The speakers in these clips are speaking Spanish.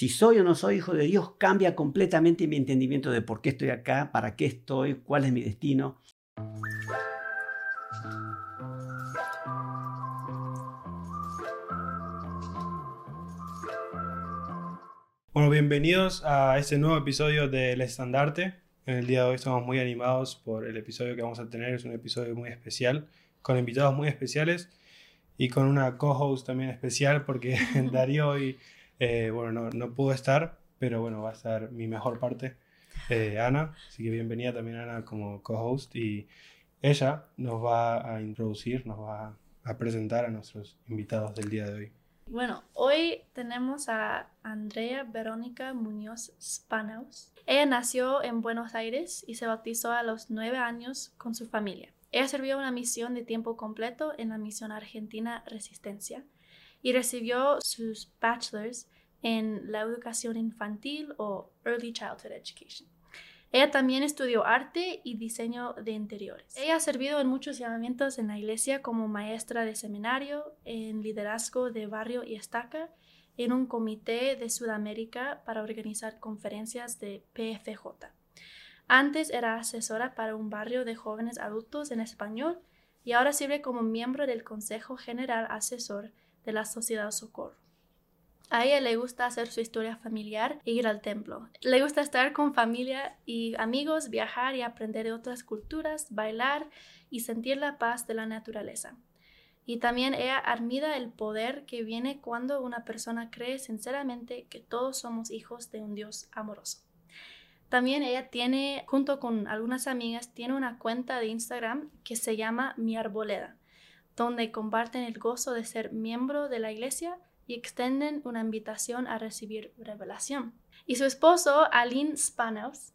si soy o no soy hijo de Dios, cambia completamente mi entendimiento de por qué estoy acá, para qué estoy, cuál es mi destino. Bueno, bienvenidos a este nuevo episodio del Estandarte. En el día de hoy estamos muy animados por el episodio que vamos a tener. Es un episodio muy especial, con invitados muy especiales y con una co-host también especial porque Darío hoy, eh, bueno, no, no, pudo estar, pero bueno, va a estar mi mejor parte, eh, Ana. Así que bienvenida también Ana como co-host y ella nos va a introducir, nos va a presentar a nuestros invitados del día de hoy. Bueno, hoy tenemos a Andrea Verónica Muñoz Spanaus. Ella nació en Buenos Aires y se bautizó a los nueve años con su familia. Ella sirvió una misión de tiempo completo en la misión argentina Resistencia y recibió sus bachelors en la educación infantil o Early Childhood Education. Ella también estudió arte y diseño de interiores. Ella ha servido en muchos llamamientos en la iglesia como maestra de seminario, en liderazgo de barrio y estaca, en un comité de Sudamérica para organizar conferencias de PFJ. Antes era asesora para un barrio de jóvenes adultos en español y ahora sirve como miembro del Consejo General Asesor de la Sociedad Socorro. A ella le gusta hacer su historia familiar e ir al templo. Le gusta estar con familia y amigos, viajar y aprender de otras culturas, bailar y sentir la paz de la naturaleza. Y también ella admira el poder que viene cuando una persona cree sinceramente que todos somos hijos de un Dios amoroso. También ella tiene, junto con algunas amigas, tiene una cuenta de Instagram que se llama Mi Arboleda, donde comparten el gozo de ser miembro de la iglesia y extienden una invitación a recibir revelación. Y su esposo, Aline Spanos,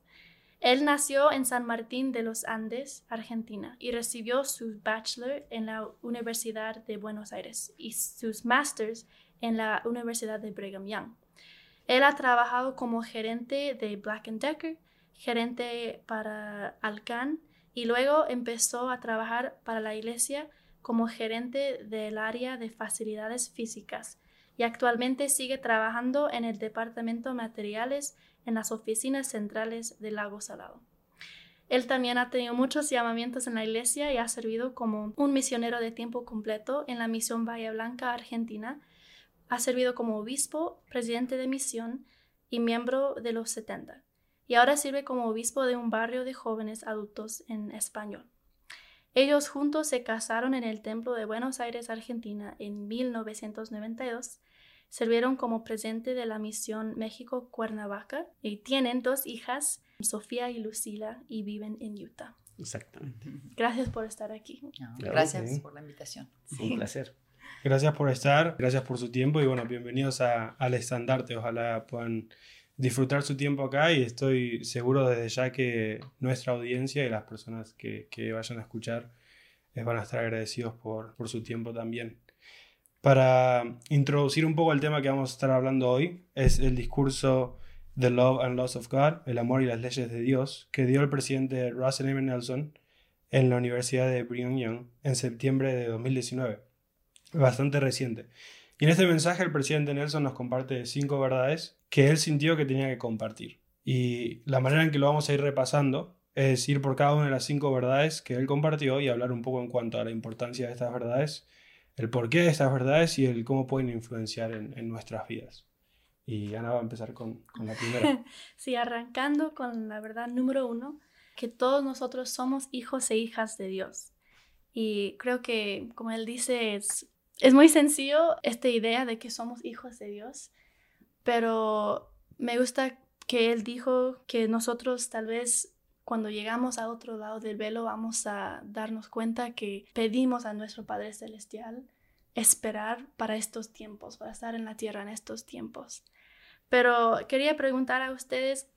él nació en San Martín de los Andes, Argentina, y recibió su bachelor en la Universidad de Buenos Aires y sus masters en la Universidad de Brigham Young. Él ha trabajado como gerente de Black Decker, gerente para Alcan, y luego empezó a trabajar para la iglesia como gerente del área de facilidades físicas y actualmente sigue trabajando en el Departamento de Materiales en las oficinas centrales del Lago Salado. Él también ha tenido muchos llamamientos en la iglesia y ha servido como un misionero de tiempo completo en la misión Bahía Blanca, Argentina. Ha servido como obispo, presidente de misión y miembro de los 70. Y ahora sirve como obispo de un barrio de jóvenes adultos en español. Ellos juntos se casaron en el Templo de Buenos Aires, Argentina, en 1992 Sirvieron como presidente de la misión México Cuernavaca y tienen dos hijas, Sofía y Lucila, y viven en Utah. Exactamente. Gracias por estar aquí. gracias por la invitación. Un placer. Gracias por estar, gracias por su tiempo y bueno, bienvenidos a, al estandarte. Ojalá puedan disfrutar su tiempo acá y estoy seguro desde ya que nuestra audiencia y las personas que, vayan a escuchar les van a estar agradecidos por, su tiempo también. Para introducir un poco el tema que vamos a estar hablando hoy, es el discurso The Love and Loss of God, el amor y las leyes de Dios, que dio el presidente Russell M. Nelson en la Universidad de Brigham Young en septiembre de 2019, bastante reciente. Y en este mensaje el presidente Nelson nos comparte cinco verdades que él sintió que tenía que compartir. Y la manera en que lo vamos a ir repasando es ir por cada una de las cinco verdades que él compartió y hablar un poco en cuanto a la importancia de estas verdades el porqué de estas verdades y el cómo pueden influenciar en, nuestras vidas. Y Ana va a empezar con, con, la primera. Sí, arrancando con la verdad número uno, que todos nosotros somos hijos e hijas de Dios. Y creo que, como él dice, es, es muy sencillo esta idea de que somos hijos de Dios, pero me gusta que él dijo que nosotros tal vez cuando llegamos a otro lado del velo vamos a darnos cuenta que pedimos a nuestro Padre Celestial esperar para estos tiempos, para estar en la tierra en estos tiempos. Pero quería preguntar a ustedes,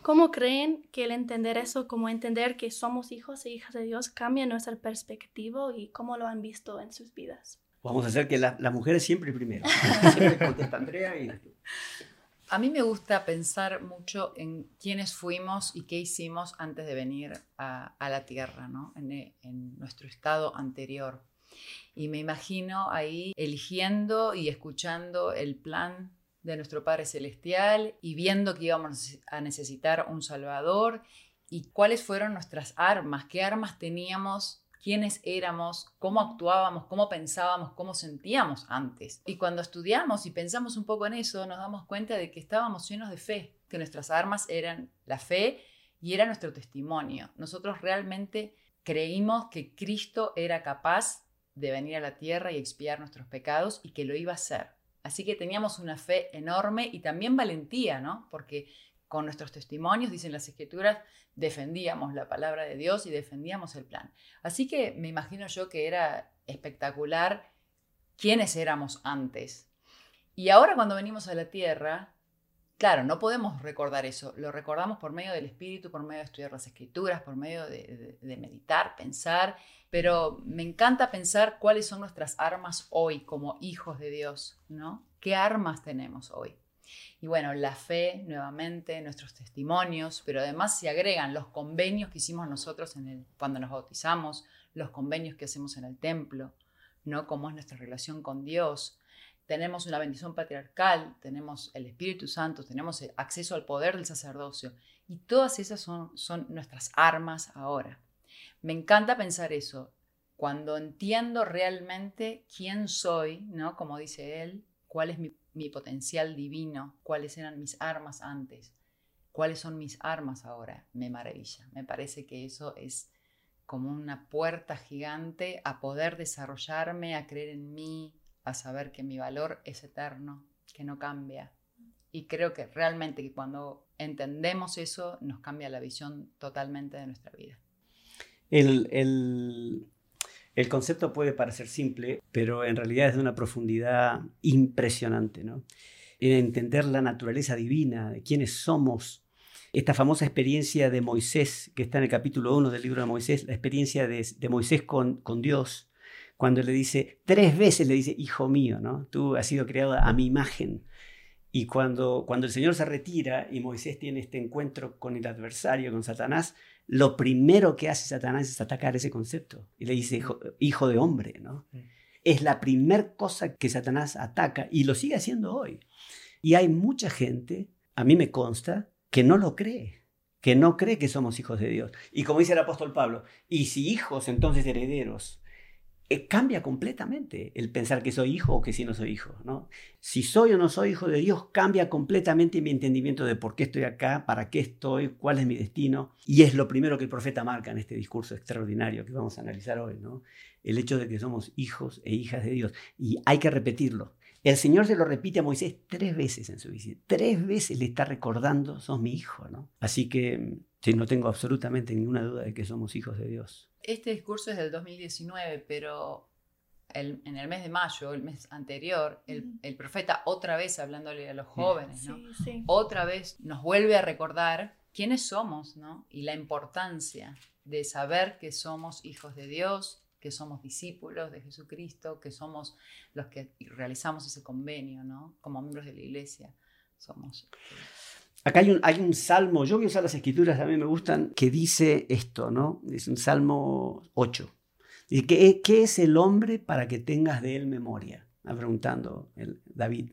¿cómo creen que el entender eso, como entender que somos hijos e hijas de Dios, cambia nuestra perspectiva y cómo lo han visto en sus vidas? Vamos a hacer que la, mujer mujeres siempre primero. siempre contesta Andrea y... A mí me gusta pensar mucho en quiénes fuimos y qué hicimos antes de venir a, la Tierra, ¿no? en, en nuestro estado anterior. Y me imagino ahí eligiendo y escuchando el plan de nuestro Padre Celestial y viendo que íbamos a necesitar un Salvador y cuáles fueron nuestras armas, qué armas teníamos, quiénes éramos, cómo actuábamos, cómo pensábamos, cómo sentíamos antes. Y cuando estudiamos y pensamos un poco en eso, nos damos cuenta de que estábamos llenos de fe, que nuestras armas eran la fe y era nuestro testimonio. Nosotros realmente creímos que Cristo era capaz de venir a la tierra y expiar nuestros pecados y que lo iba a hacer. Así que teníamos una fe enorme y también valentía, ¿no? Porque con nuestros testimonios, dicen las escrituras, defendíamos la palabra de Dios y defendíamos el plan. Así que me imagino yo que era espectacular quiénes éramos antes. Y ahora cuando venimos a la tierra, Claro, no podemos recordar eso, lo recordamos por medio del espíritu, por medio de estudiar las escrituras, por medio de, meditar, pensar, pero me encanta pensar cuáles son nuestras armas hoy como hijos de Dios, ¿no? ¿Qué armas tenemos hoy? Y bueno, la fe, nuevamente, nuestros testimonios, pero además se agregan los convenios que hicimos nosotros en el, cuando nos bautizamos, los convenios que hacemos en el templo, ¿no? Cómo es nuestra relación con Dios, tenemos una bendición patriarcal, tenemos el Espíritu Santo, tenemos acceso al poder del sacerdocio. Y todas esas son, son nuestras armas ahora. Me encanta pensar eso. Cuando entiendo realmente quién soy, ¿no? Como dice él, cuál es mi, potencial divino, cuáles eran mis armas antes, cuáles son mis armas ahora, me maravilla. Me parece que eso es como una puerta gigante a poder desarrollarme, a creer en mí, a saber que mi valor es eterno, que no cambia. Y creo que realmente que cuando entendemos eso nos cambia la visión totalmente de nuestra vida. El, concepto puede parecer simple, pero en realidad es de una profundidad impresionante. ¿no? En entender la naturaleza divina, de quiénes somos. Esta famosa experiencia de Moisés, que está en el capítulo 1 del libro de Moisés, la experiencia de, de Moisés con, con Dios, cuando le dice, tres veces le dice, hijo mío, ¿no? Tú has sido creado a mi imagen. Y cuando, cuando el Señor se retira y Moisés tiene este encuentro con el adversario, con Satanás, lo primero que hace Satanás es atacar ese concepto. Y le dice, hijo, de hombre, ¿no? Es la primera cosa que Satanás ataca y lo sigue haciendo hoy. Y hay mucha gente, a mí me consta, que no lo cree, que no cree que somos hijos de Dios. Y como dice el apóstol Pablo, y si hijos, entonces herederos eh, cambia completamente el pensar que soy hijo o que si no soy hijo. ¿no? Si soy o no soy hijo de Dios, cambia completamente mi entendimiento de por qué estoy acá, para qué estoy, cuál es mi destino. Y es lo primero que el profeta marca en este discurso extraordinario que vamos a analizar hoy. ¿no? El hecho de que somos hijos e hijas de Dios. Y hay que repetirlo. El Señor se lo repite a Moisés tres veces en su visita. Tres veces le está recordando, sos mi hijo. ¿no? Así que sí, no tengo absolutamente ninguna duda de que somos hijos de Dios. Este discurso es del 2019, pero en el mes de mayo, el mes anterior, el, profeta otra vez hablándole a los jóvenes, ¿no? Otra vez nos vuelve a recordar quiénes somos, ¿no? Y la importancia de saber que somos hijos de Dios, que somos discípulos de Jesucristo, que somos los que realizamos ese convenio, ¿no? Como miembros de la iglesia. Somos. Acá hay un, salmo, yo voy a usar las escrituras, a mí me gustan, que dice esto, ¿no? Es un salmo 8. Dice, ¿qué, ¿qué es el hombre para que tengas de él memoria? Está preguntando David.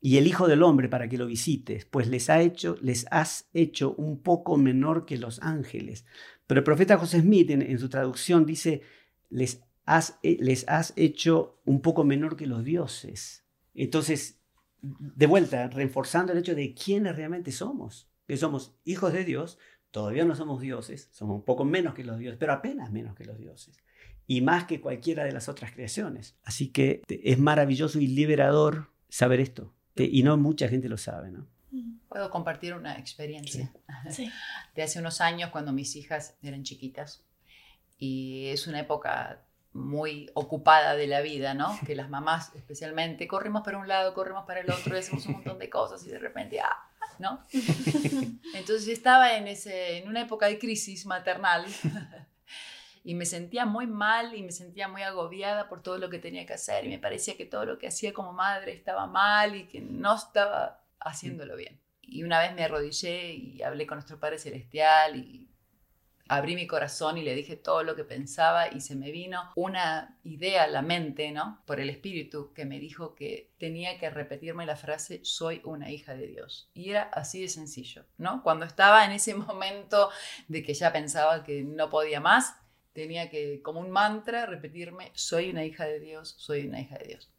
Y el Hijo del Hombre para que lo visites, pues les, ha hecho, les has hecho un poco menor que los ángeles. Pero el profeta José Smith en, en su traducción dice, les has, eh, les has hecho un poco menor que los dioses. Entonces, de vuelta, reforzando el hecho de quiénes realmente somos. Que somos hijos de Dios, todavía no somos dioses, somos un poco menos que los dioses, pero apenas menos que los dioses. Y más que cualquiera de las otras creaciones. Así que es maravilloso y liberador saber esto. Y no mucha gente lo sabe, ¿no? Puedo compartir una experiencia de hace unos años cuando mis hijas eran chiquitas. Y es una época muy ocupada de la vida, ¿no? Que las mamás especialmente corrimos para un lado, corremos para el otro, hacemos un montón de cosas y de repente, ah, ¿no? Entonces estaba en, ese, en una época de crisis maternal y me sentía muy mal y me sentía muy agobiada por todo lo que tenía que hacer y me parecía que todo lo que hacía como madre estaba mal y que no estaba haciéndolo bien. Y una vez me arrodillé y hablé con nuestro Padre Celestial y abrí mi corazón y le dije todo lo que pensaba y se me vino una idea a la mente, ¿no? Por el espíritu que me dijo que tenía que repetirme la frase soy una hija de Dios. Y era así de sencillo, ¿no? Cuando estaba en ese momento de que ya pensaba que no podía más, tenía que, como un mantra, repetirme soy una hija de Dios, soy una hija de Dios.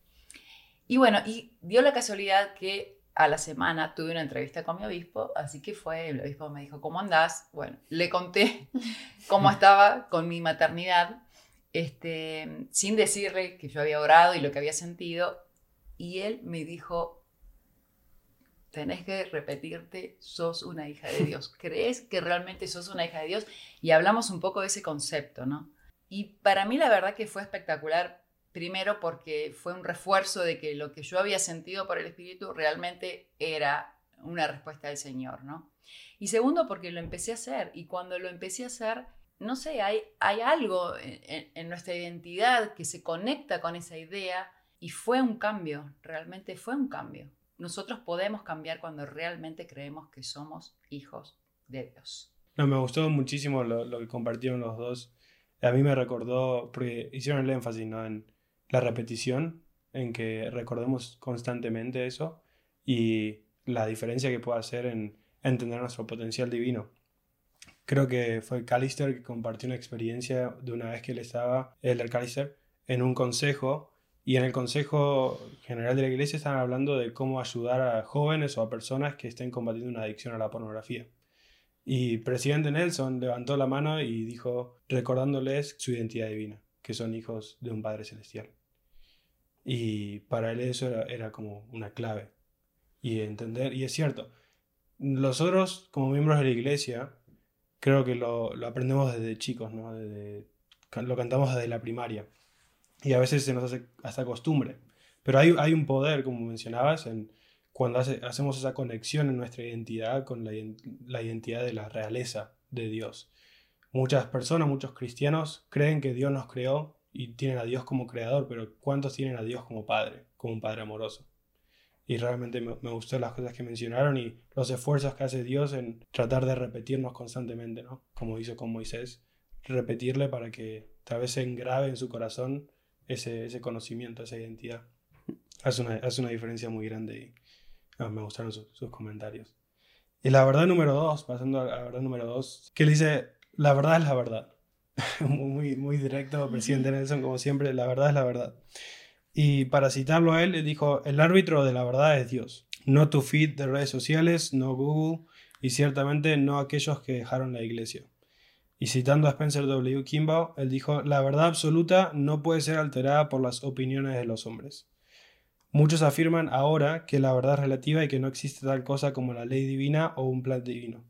Y bueno, y dio la casualidad que a la semana tuve una entrevista con mi obispo, así que fue, el obispo me dijo, ¿cómo andás? Bueno, le conté cómo estaba con mi maternidad, este, sin decirle que yo había orado y lo que había sentido, y él me dijo, tenés que repetirte, sos una hija de Dios, ¿crees que realmente sos una hija de Dios? Y hablamos un poco de ese concepto, ¿no? Y para mí la verdad que fue espectacular Primero porque fue un refuerzo de que lo que yo había sentido por el Espíritu realmente era una respuesta del Señor, ¿no? Y segundo porque lo empecé a hacer y cuando lo empecé a hacer, no sé, hay, hay algo en, nuestra identidad que se conecta con esa idea y fue un cambio, realmente fue un cambio. Nosotros podemos cambiar cuando realmente creemos que somos hijos de Dios. No, me gustó muchísimo lo, que compartieron los dos. A mí me recordó, porque hicieron el énfasis ¿no? en, la repetición, en que recordemos constantemente eso y la diferencia que puede hacer en entender nuestro potencial divino. Creo que fue Callister que compartió una experiencia de una vez que él estaba, el Callister, en un consejo y en el Consejo General de la Iglesia están hablando de cómo ayudar a jóvenes o a personas que estén combatiendo una adicción a la pornografía. Y presidente Nelson levantó la mano y dijo, recordándoles su identidad divina, que son hijos de un Padre Celestial. Y para él eso era, como una clave. Y entender, y es cierto, nosotros como miembros de la iglesia, creo que lo, lo aprendemos desde chicos, ¿no? Desde, lo cantamos desde la primaria. Y a veces se nos hace hasta costumbre. Pero hay, hay un poder, como mencionabas, en cuando hacemos esa conexión en nuestra identidad con la, la identidad de la realeza de Dios. Muchas personas, muchos cristianos creen que Dios nos creó y tienen a Dios como creador, pero ¿cuántos tienen a Dios como padre, como un padre amoroso? Y realmente me, me gustó las cosas que mencionaron y los esfuerzos que hace Dios en tratar de repetirnos constantemente, ¿no? Como hizo con Moisés, repetirle para que tal vez se engrave en su corazón ese, ese conocimiento, esa identidad. Hace una, hace una diferencia muy grande y ah, me gustaron sus, comentarios. Y la verdad número dos, pasando a la verdad número dos, que él dice, la verdad es la verdad. muy, muy directo, presidente Nelson, como siempre, la verdad es la verdad. Y para citarlo a él, él dijo, el árbitro de la verdad es Dios, no tu feed de redes sociales, no Google y ciertamente no aquellos que dejaron la iglesia. Y citando a Spencer W. Kimball, él dijo, la verdad absoluta no puede ser alterada por las opiniones de los hombres. Muchos afirman ahora que la verdad es relativa y que no existe tal cosa como la ley divina o un plan divino.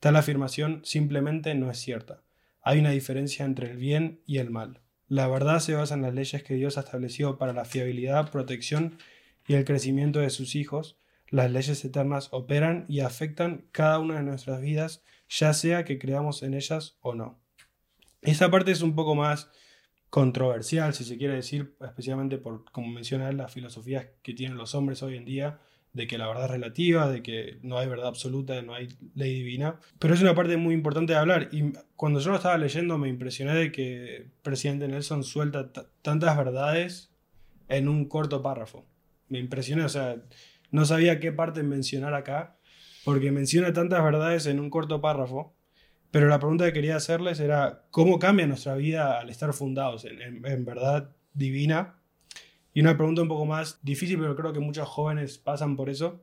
Tal afirmación simplemente no es cierta. Hay una diferencia entre el bien y el mal. La verdad se basa en las leyes que Dios ha establecido para la fiabilidad, protección y el crecimiento de sus hijos. Las leyes eternas operan y afectan cada una de nuestras vidas, ya sea que creamos en ellas o no. Esta parte es un poco más controversial, si se quiere decir, especialmente por, como menciona las filosofías que tienen los hombres hoy en día, de que la verdad es relativa, de que no hay verdad absoluta, no hay ley divina. Pero es una parte muy importante de hablar. Y cuando yo lo estaba leyendo me impresioné de que presidente Nelson suelta tantas verdades en un corto párrafo. Me impresioné, o sea, no sabía qué parte mencionar acá, porque menciona tantas verdades en un corto párrafo. Pero la pregunta que quería hacerles era, ¿cómo cambia nuestra vida al estar fundados en verdad divina y una pregunta un poco más difícil, pero creo que muchos jóvenes pasan por eso,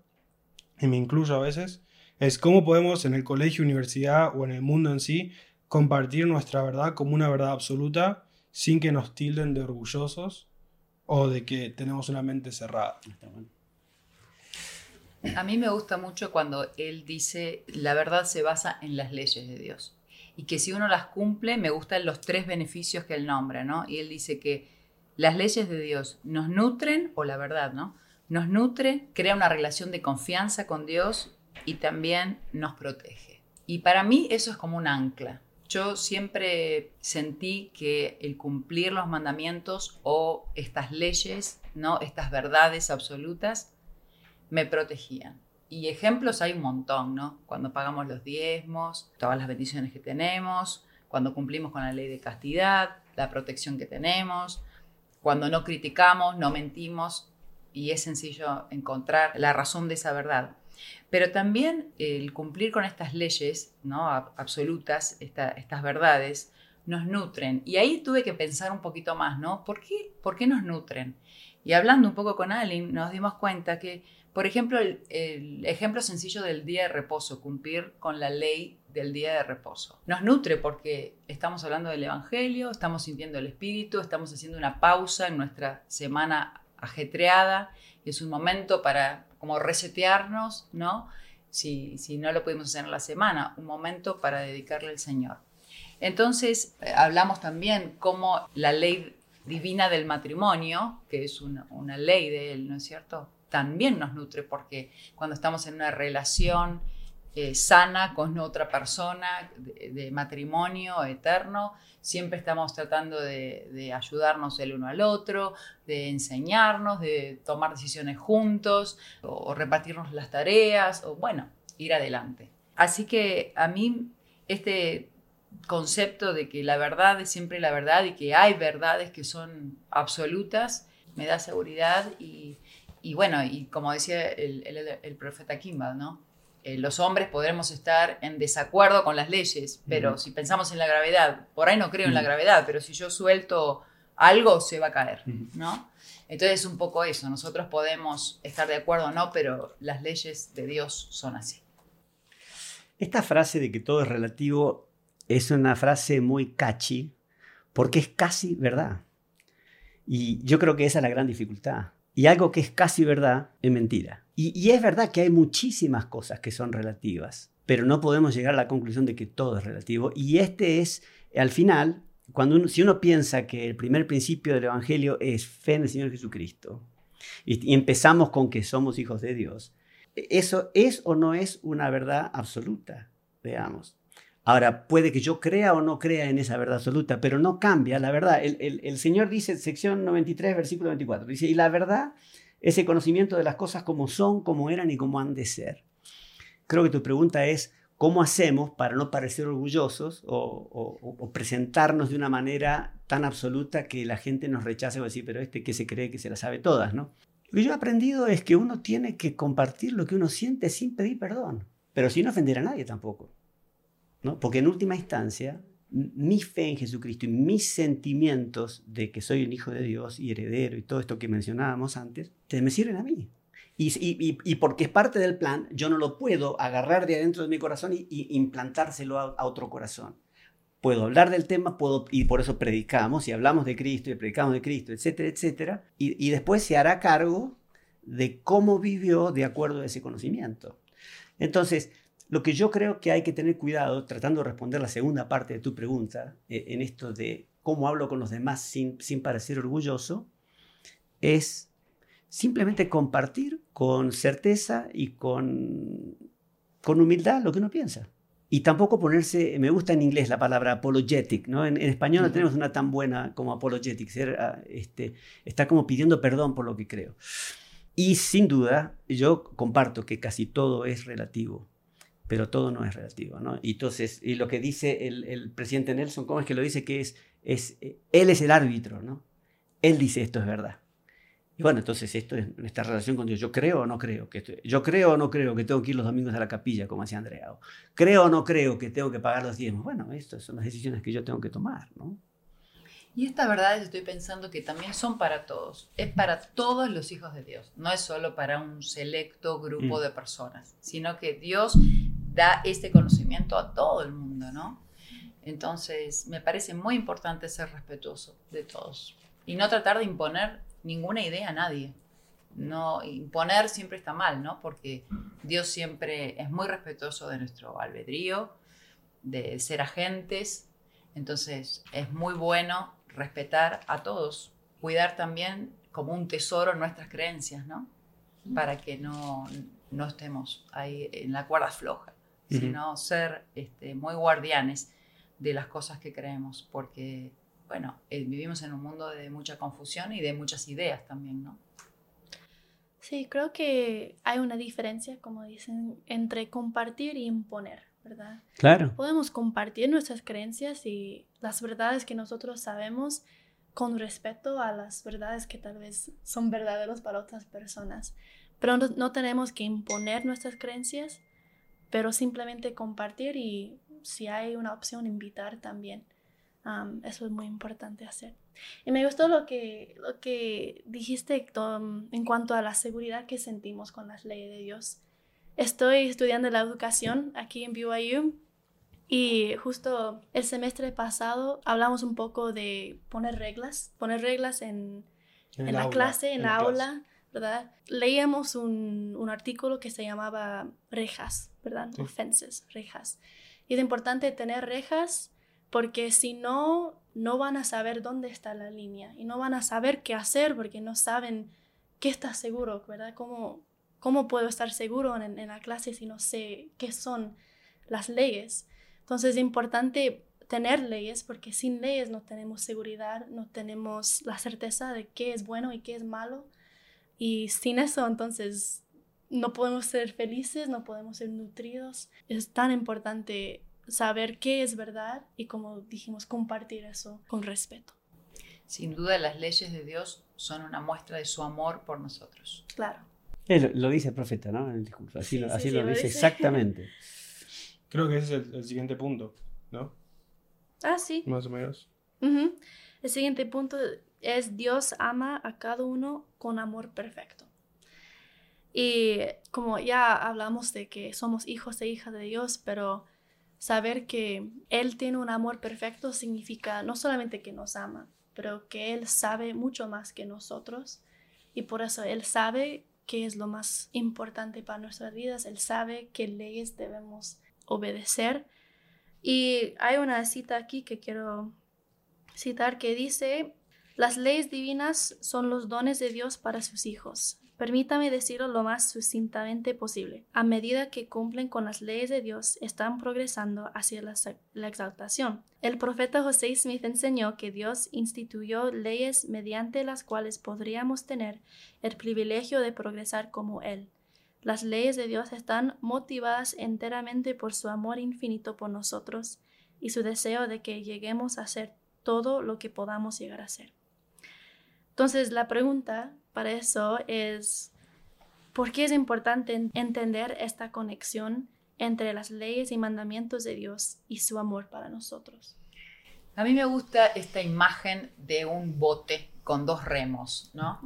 y me incluyo a veces, es cómo podemos en el colegio, universidad o en el mundo en sí compartir nuestra verdad como una verdad absoluta sin que nos tilden de orgullosos o de que tenemos una mente cerrada. A mí me gusta mucho cuando él dice la verdad se basa en las leyes de Dios y que si uno las cumple me gustan los tres beneficios que él nombra, ¿no? Y él dice que las leyes de Dios nos nutren, o la verdad, ¿no? Nos nutre, crea una relación de confianza con Dios y también nos protege. Y para mí eso es como un ancla. Yo siempre sentí que el cumplir los mandamientos o estas leyes, ¿no? Estas verdades absolutas me protegían. Y ejemplos hay un montón, ¿no? Cuando pagamos los diezmos, todas las bendiciones que tenemos, cuando cumplimos con la ley de castidad, la protección que tenemos, cuando no criticamos, no mentimos y es sencillo encontrar la razón de esa verdad. Pero también el cumplir con estas leyes ¿no? absolutas, estas verdades, nos nutren. Y ahí tuve que pensar un poquito más, ¿no? ¿Por qué, ¿Por qué nos nutren? Y hablando un poco con Aline, nos dimos cuenta que, por ejemplo, el, el, ejemplo sencillo del día de reposo, cumplir con la ley del día de reposo. Nos nutre porque estamos hablando del Evangelio, estamos sintiendo el Espíritu, estamos haciendo una pausa en nuestra semana ajetreada y es un momento para como resetearnos, ¿no? Si, si no lo pudimos hacer en la semana, un momento para dedicarle al Señor. Entonces, eh, hablamos también cómo la ley divina del matrimonio, que es una, ley de Él, ¿no es cierto? También nos nutre porque cuando estamos en una relación eh, sana con otra persona, de, matrimonio eterno. Siempre estamos tratando de, ayudarnos el uno al otro, de enseñarnos, de tomar decisiones juntos, o, repartirnos las tareas, o bueno, ir adelante. Así que a mí este concepto de que la verdad es siempre la verdad y que hay verdades que son absolutas, me da seguridad y, bueno, y como decía el, el profeta Kimball, ¿no? Eh, los hombres podremos estar en desacuerdo con las leyes, pero si pensamos en la gravedad, por ahí no creo en la gravedad, pero si yo suelto algo, se va a caer, ¿no? Entonces es un poco eso, nosotros podemos estar de acuerdo o no, pero las leyes de Dios son así. Esta frase de que todo es relativo es una frase muy catchy porque es casi verdad. Y yo creo que esa es la gran dificultad. Y algo que es casi verdad es mentira. Y, es verdad que hay muchísimas cosas que son relativas, pero no podemos llegar a la conclusión de que todo es relativo. Y este es, al final, cuando si uno piensa que el primer principio del Evangelio es fe en el Señor Jesucristo, y, y empezamos con que somos hijos de Dios, eso es o no es una verdad absoluta, veamos. Ahora, puede que yo crea o no crea en esa verdad absoluta, pero no cambia la verdad. El, Señor dice, sección 93, versículo 24, dice, y la verdad, ese conocimiento de las cosas como son, como eran y como han de ser. Creo que tu pregunta es, ¿cómo hacemos para no parecer orgullosos o, presentarnos de una manera tan absoluta que la gente nos rechace o decir, pero este que se cree que se la sabe todas, ¿no? Lo que yo he aprendido es que uno tiene que compartir lo que uno siente sin pedir perdón, pero sin ofender a nadie tampoco. Porque en última instancia, mi fe en Jesucristo y mis sentimientos de que soy un hijo de Dios y heredero y todo esto que mencionábamos antes, me sirven a mí. Y, porque es parte del plan, yo no lo puedo agarrar de adentro de mi corazón y, implantárselo a, otro corazón. Puedo hablar del tema, y por eso predicamos, y hablamos de Cristo, y predicamos de Cristo, etcétera, etcétera, y después se hará cargo de cómo vivió de acuerdo a ese conocimiento. Entonces, lo que yo creo que hay que tener cuidado, tratando de responder la segunda parte de tu pregunta, eh, en esto de cómo hablo con los demás sin, sin parecer orgulloso, es simplemente compartir con certeza y con, con humildad lo que uno piensa. Y tampoco ponerse, me gusta en inglés la palabra apologetic, ¿no? En, español no tenemos una tan buena como apologetic, ser, ah, este, está como pidiendo perdón por lo que creo. Y sin duda, yo comparto que casi todo es relativo pero todo no es relativo, ¿no? Y entonces, y lo que dice el, presidente Nelson, ¿cómo es que lo dice? Que es, es, eh, él es el árbitro, ¿no? Él dice esto es verdad. Y bueno, entonces esto es nuestra relación con Dios. Yo creo o no creo que esto, yo creo o no creo que tengo que ir los domingos a la capilla, como hacía Andrea. creo o no creo que tengo que pagar los diezmos. Bueno, estas son las decisiones que yo tengo que tomar, ¿no? Y esta verdad estoy pensando que también son para todos. Es para todos los hijos de Dios. No es solo para un selecto grupo mm. de personas, sino que Dios da este conocimiento a todo el mundo, ¿no? Entonces, me parece muy importante ser respetuoso de todos y no tratar de imponer ninguna idea a nadie. No imponer siempre está mal, ¿no? Porque Dios siempre es muy respetuoso de nuestro albedrío, de ser agentes. Entonces, es muy bueno respetar a todos, cuidar también como un tesoro nuestras creencias, ¿no? Para que no, no estemos ahí en la cuerda floja sino ser este, muy guardianes de las cosas que creemos, porque, bueno, eh, vivimos en un mundo de mucha confusión y de muchas ideas también, ¿no? Sí, creo que hay una diferencia, como dicen, entre compartir y imponer. ¿verdad? Claro. Podemos compartir nuestras creencias y las verdades que nosotros sabemos con respeto a las verdades que tal vez son verdaderos para otras personas. Pero no, no tenemos que imponer nuestras creencias, pero simplemente compartir y si hay una opción, invitar también. Um, eso es muy importante hacer. Y me gustó lo que, lo que dijiste Tom, en cuanto a la seguridad que sentimos con las leyes de Dios. Estoy estudiando la educación aquí en BYU y justo el semestre pasado hablamos un poco de poner reglas, poner reglas en, en, la clase, en, la, aula, ¿verdad? Leíamos un, un, artículo que se llamaba rejas, ¿verdad? Sí. Offenses, rejas. Y es importante tener rejas porque si no, no van a saber dónde está la línea y no van a saber qué hacer porque no saben qué está seguro, ¿verdad? ¿Cómo, cómo puedo estar seguro en, en la clase si no sé qué son las leyes? Entonces es importante tener leyes porque sin leyes no tenemos seguridad, no tenemos la certeza de qué es bueno y qué es malo. Y sin eso entonces no podemos ser felices, no podemos ser nutridos. Es tan importante saber qué es verdad y como dijimos, compartir eso con respeto. Sin duda las leyes de Dios son una muestra de su amor por nosotros. Claro. Eh, lo, dice el profeta, ¿no? En el discurso. Así, sí, lo, así sí, lo, lo, dice, dice. exactamente. Creo que ese es el, el, siguiente punto, ¿no? Ah, sí. Más o menos. Uh -huh. El siguiente punto es Dios ama a cada uno con amor perfecto. Y como ya hablamos de que somos hijos e hijas de Dios, pero saber que Él tiene un amor perfecto significa no solamente que nos ama, pero que Él sabe mucho más que nosotros. Y por eso Él sabe qué es lo más importante para nuestras vidas. Él sabe qué leyes debemos obedecer. Y hay una cita aquí que quiero citar que dice, las leyes divinas son los dones de Dios para sus hijos. Permítame decirlo lo más sucintamente posible. A medida que cumplen con las leyes de Dios, están progresando hacia la, exaltación. El profeta José Smith enseñó que Dios instituyó leyes mediante las cuales podríamos tener el privilegio de progresar como Él. Las leyes de Dios están motivadas enteramente por su amor infinito por nosotros y su deseo de que lleguemos a ser todo lo que podamos llegar a ser. Entonces, la pregunta para eso es, ¿por qué es importante entender esta conexión entre las leyes y mandamientos de Dios y su amor para nosotros? A mí me gusta esta imagen de un bote con dos remos, ¿no?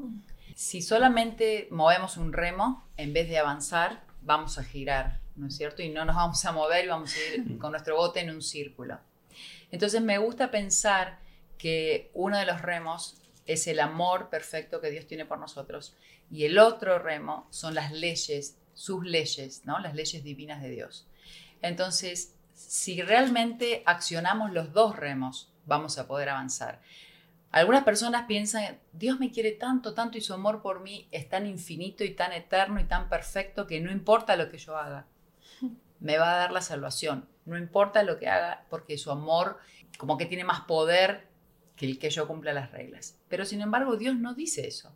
Si solamente movemos un remo, en vez de avanzar, vamos a girar, ¿no es cierto? Y no nos vamos a mover y vamos a ir con nuestro bote en un círculo. Entonces me gusta pensar que uno de los remos es el amor perfecto que Dios tiene por nosotros. Y el otro remo son las leyes, sus leyes, ¿no? Las leyes divinas de Dios. Entonces, si realmente accionamos los dos remos, vamos a poder avanzar. Algunas personas piensan, Dios me quiere tanto, tanto y su amor por mí es tan infinito y tan eterno y tan perfecto que no importa lo que yo haga, me va a dar la salvación. No importa lo que haga porque su amor como que tiene más poder que el que yo cumpla las reglas. Pero sin embargo, Dios no dice eso,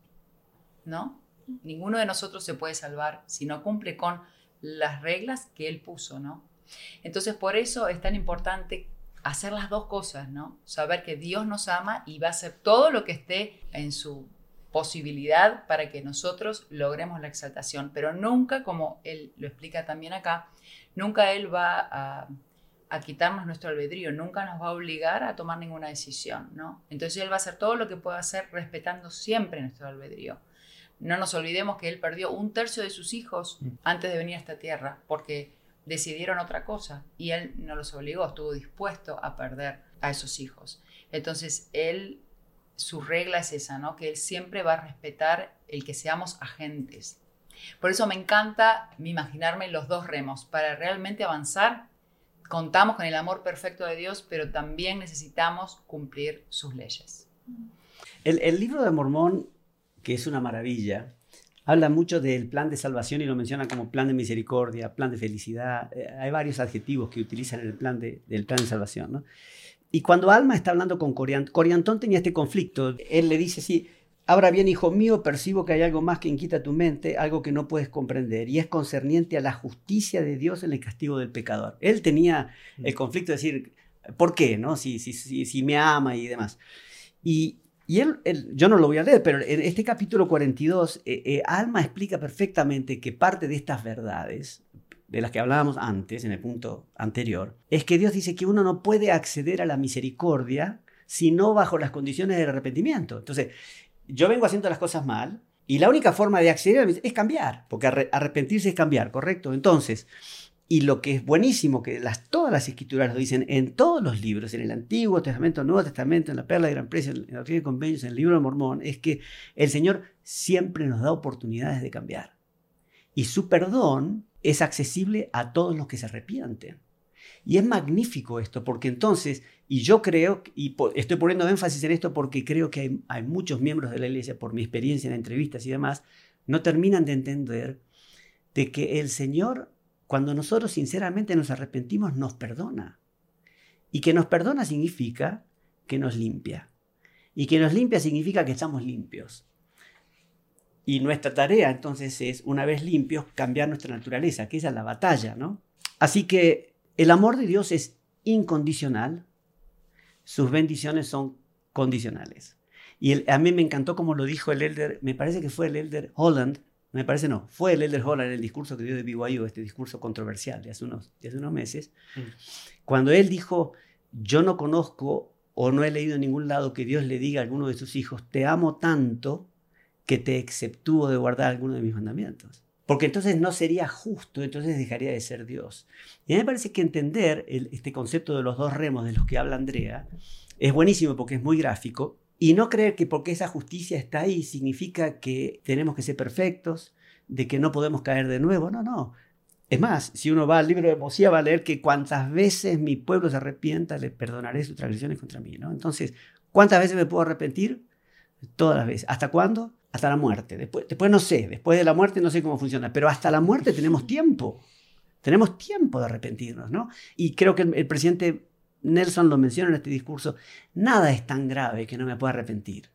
¿no? Ninguno de nosotros se puede salvar si no cumple con las reglas que Él puso, ¿no? Entonces, por eso es tan importante hacer las dos cosas, ¿no? Saber que Dios nos ama y va a hacer todo lo que esté en su posibilidad para que nosotros logremos la exaltación, pero nunca, como Él lo explica también acá, nunca Él va a a quitarnos nuestro albedrío, nunca nos va a obligar a tomar ninguna decisión, ¿no? Entonces Él va a hacer todo lo que pueda hacer respetando siempre nuestro albedrío. No nos olvidemos que Él perdió un tercio de sus hijos mm. antes de venir a esta tierra porque decidieron otra cosa y Él no los obligó, estuvo dispuesto a perder a esos hijos. Entonces Él, su regla es esa, ¿no? Que Él siempre va a respetar el que seamos agentes. Por eso me encanta imaginarme los dos remos, para realmente avanzar contamos con el amor perfecto de Dios, pero también necesitamos cumplir sus leyes. El, libro de Mormón, que es una maravilla, habla mucho del plan de salvación y lo menciona como plan de misericordia, plan de felicidad. Eh, hay varios adjetivos que utilizan en el plan de, del plan de salvación. ¿no? Y cuando Alma está hablando con Coriantón, Coriantón tenía este conflicto. Él le dice, sí, Ahora bien, hijo mío, percibo que hay algo más que inquieta tu mente, algo que no puedes comprender, y es concerniente a la justicia de Dios en el castigo del pecador. Él tenía el conflicto de decir, ¿por qué? ¿No? Si, si, si, si me ama y demás. Y, y él, yo no lo voy a leer, pero en este capítulo 42, eh, eh, Alma explica perfectamente que parte de estas verdades, de las que hablábamos antes, en el punto anterior, es que Dios dice que uno no puede acceder a la misericordia sino bajo las condiciones del arrepentimiento. Entonces, yo vengo haciendo las cosas mal y la única forma de acceder es cambiar, porque arrepentirse es cambiar, ¿correcto? Entonces, y lo que es buenísimo, que las, todas las escrituras lo dicen en todos los libros, en el Antiguo Testamento, Nuevo Testamento, en la Perla de Gran Precio, en la Doctrina de Convenios, en el libro de Mormón, es que el Señor siempre nos da oportunidades de cambiar. Y su perdón es accesible a todos los que se arrepienten. Y es magnífico esto, porque entonces, y yo creo, y estoy poniendo énfasis en esto porque creo que hay, hay muchos miembros de la iglesia, por mi experiencia en entrevistas y demás, no terminan de entender de que el Señor cuando nosotros sinceramente nos arrepentimos, nos perdona. Y que nos perdona significa que nos limpia. Y que nos limpia significa que estamos limpios. Y nuestra tarea entonces es, una vez limpios, cambiar nuestra naturaleza, que esa es la batalla, ¿no? Así que el amor de Dios es incondicional, sus bendiciones son condicionales. Y a mí me encantó como lo dijo el elder, me parece que fue el elder Holland, me parece no, fue el Elder Holland en el discurso que dio de BYU, este discurso controversial de hace unos, de hace unos meses, mm. cuando él dijo, yo no conozco o no he leído en ningún lado que Dios le diga a alguno de sus hijos, te amo tanto que te exceptúo de guardar alguno de mis mandamientos. Porque entonces no sería justo, entonces dejaría de ser Dios. Y a mí me parece que entender este concepto de los dos remos de los que habla Andrea es buenísimo porque es muy gráfico y no creer que porque esa justicia está ahí significa que tenemos que ser perfectos, de que no podemos caer de nuevo. No, no. Es más, si uno va al libro de Mosía va a leer que cuantas veces mi pueblo se arrepienta, le perdonaré sus transgresiones contra mí. ¿no? Entonces, ¿cuántas veces me puedo arrepentir? Todas las veces. ¿Hasta cuándo? Hasta la muerte. Después, después no sé. Después de la muerte no sé cómo funciona. Pero hasta la muerte tenemos tiempo. Tenemos tiempo de arrepentirnos, ¿no? Y creo que el presidente Nelson lo menciona en este discurso, nada es tan grave que no me pueda arrepentir.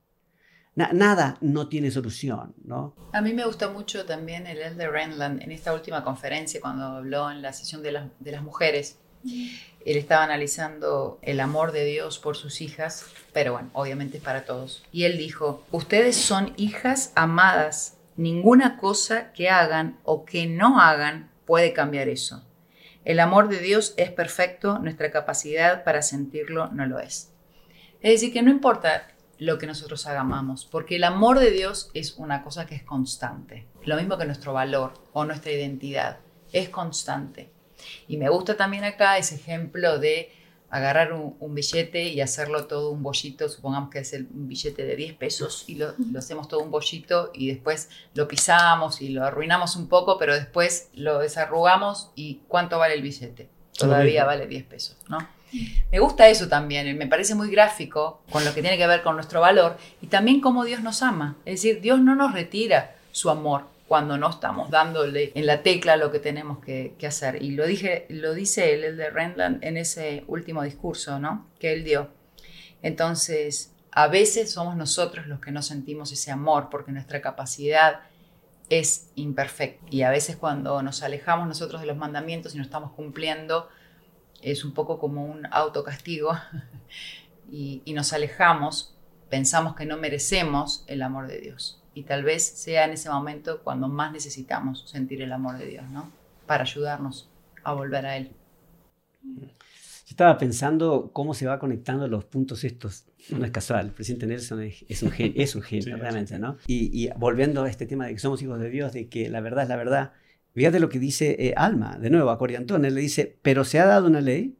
nada no tiene solución, ¿no? A mí me gusta mucho también el Elder Renland en esta última conferencia cuando habló en la sesión de, de las mujeres. Él estaba analizando el amor de Dios por sus hijas, pero bueno, obviamente es para todos. Y él dijo, ustedes son hijas amadas, ninguna cosa que hagan o que no hagan puede cambiar eso. El amor de Dios es perfecto, nuestra capacidad para sentirlo no lo es. Es decir, que no importa lo que nosotros hagamos, porque el amor de Dios es una cosa que es constante. Lo mismo que nuestro valor o nuestra identidad, es constante. Y me gusta también acá ese ejemplo de agarrar un, billete y hacerlo todo un bollito, supongamos que es el, un billete de 10 pesos y lo, hacemos todo un bollito y después lo pisamos y lo arruinamos un poco, pero después lo desarrugamos y ¿cuánto vale el billete? Todavía vale 10 pesos, ¿no? Me gusta eso también, me parece muy gráfico con lo que tiene que ver con nuestro valor y también cómo Dios nos ama. Es decir, Dios no nos retira su amor, cuando no estamos dándole en la tecla lo que tenemos que, hacer. Y lo, dije, lo dice él, el de Rendland, en ese último discurso ¿no? que él dio. Entonces, a veces somos nosotros los que no sentimos ese amor porque nuestra capacidad es imperfecta. Y a veces cuando nos alejamos nosotros de los mandamientos y no estamos cumpliendo, es un poco como un autocastigo y, y nos alejamos, pensamos que no merecemos el amor de Dios y tal vez sea en ese momento cuando más necesitamos sentir el amor de Dios, ¿no? Para ayudarnos a volver a Él. Yo estaba pensando cómo se va conectando los puntos estos. No es casual, el presidente Nelson es, un genio, es un genio realmente, ¿no? Y, volviendo a este tema de que somos hijos de Dios, de que la verdad es la verdad, fíjate lo que dice eh, Alma, de nuevo, a Coriantón, él le dice, pero se ha dado una ley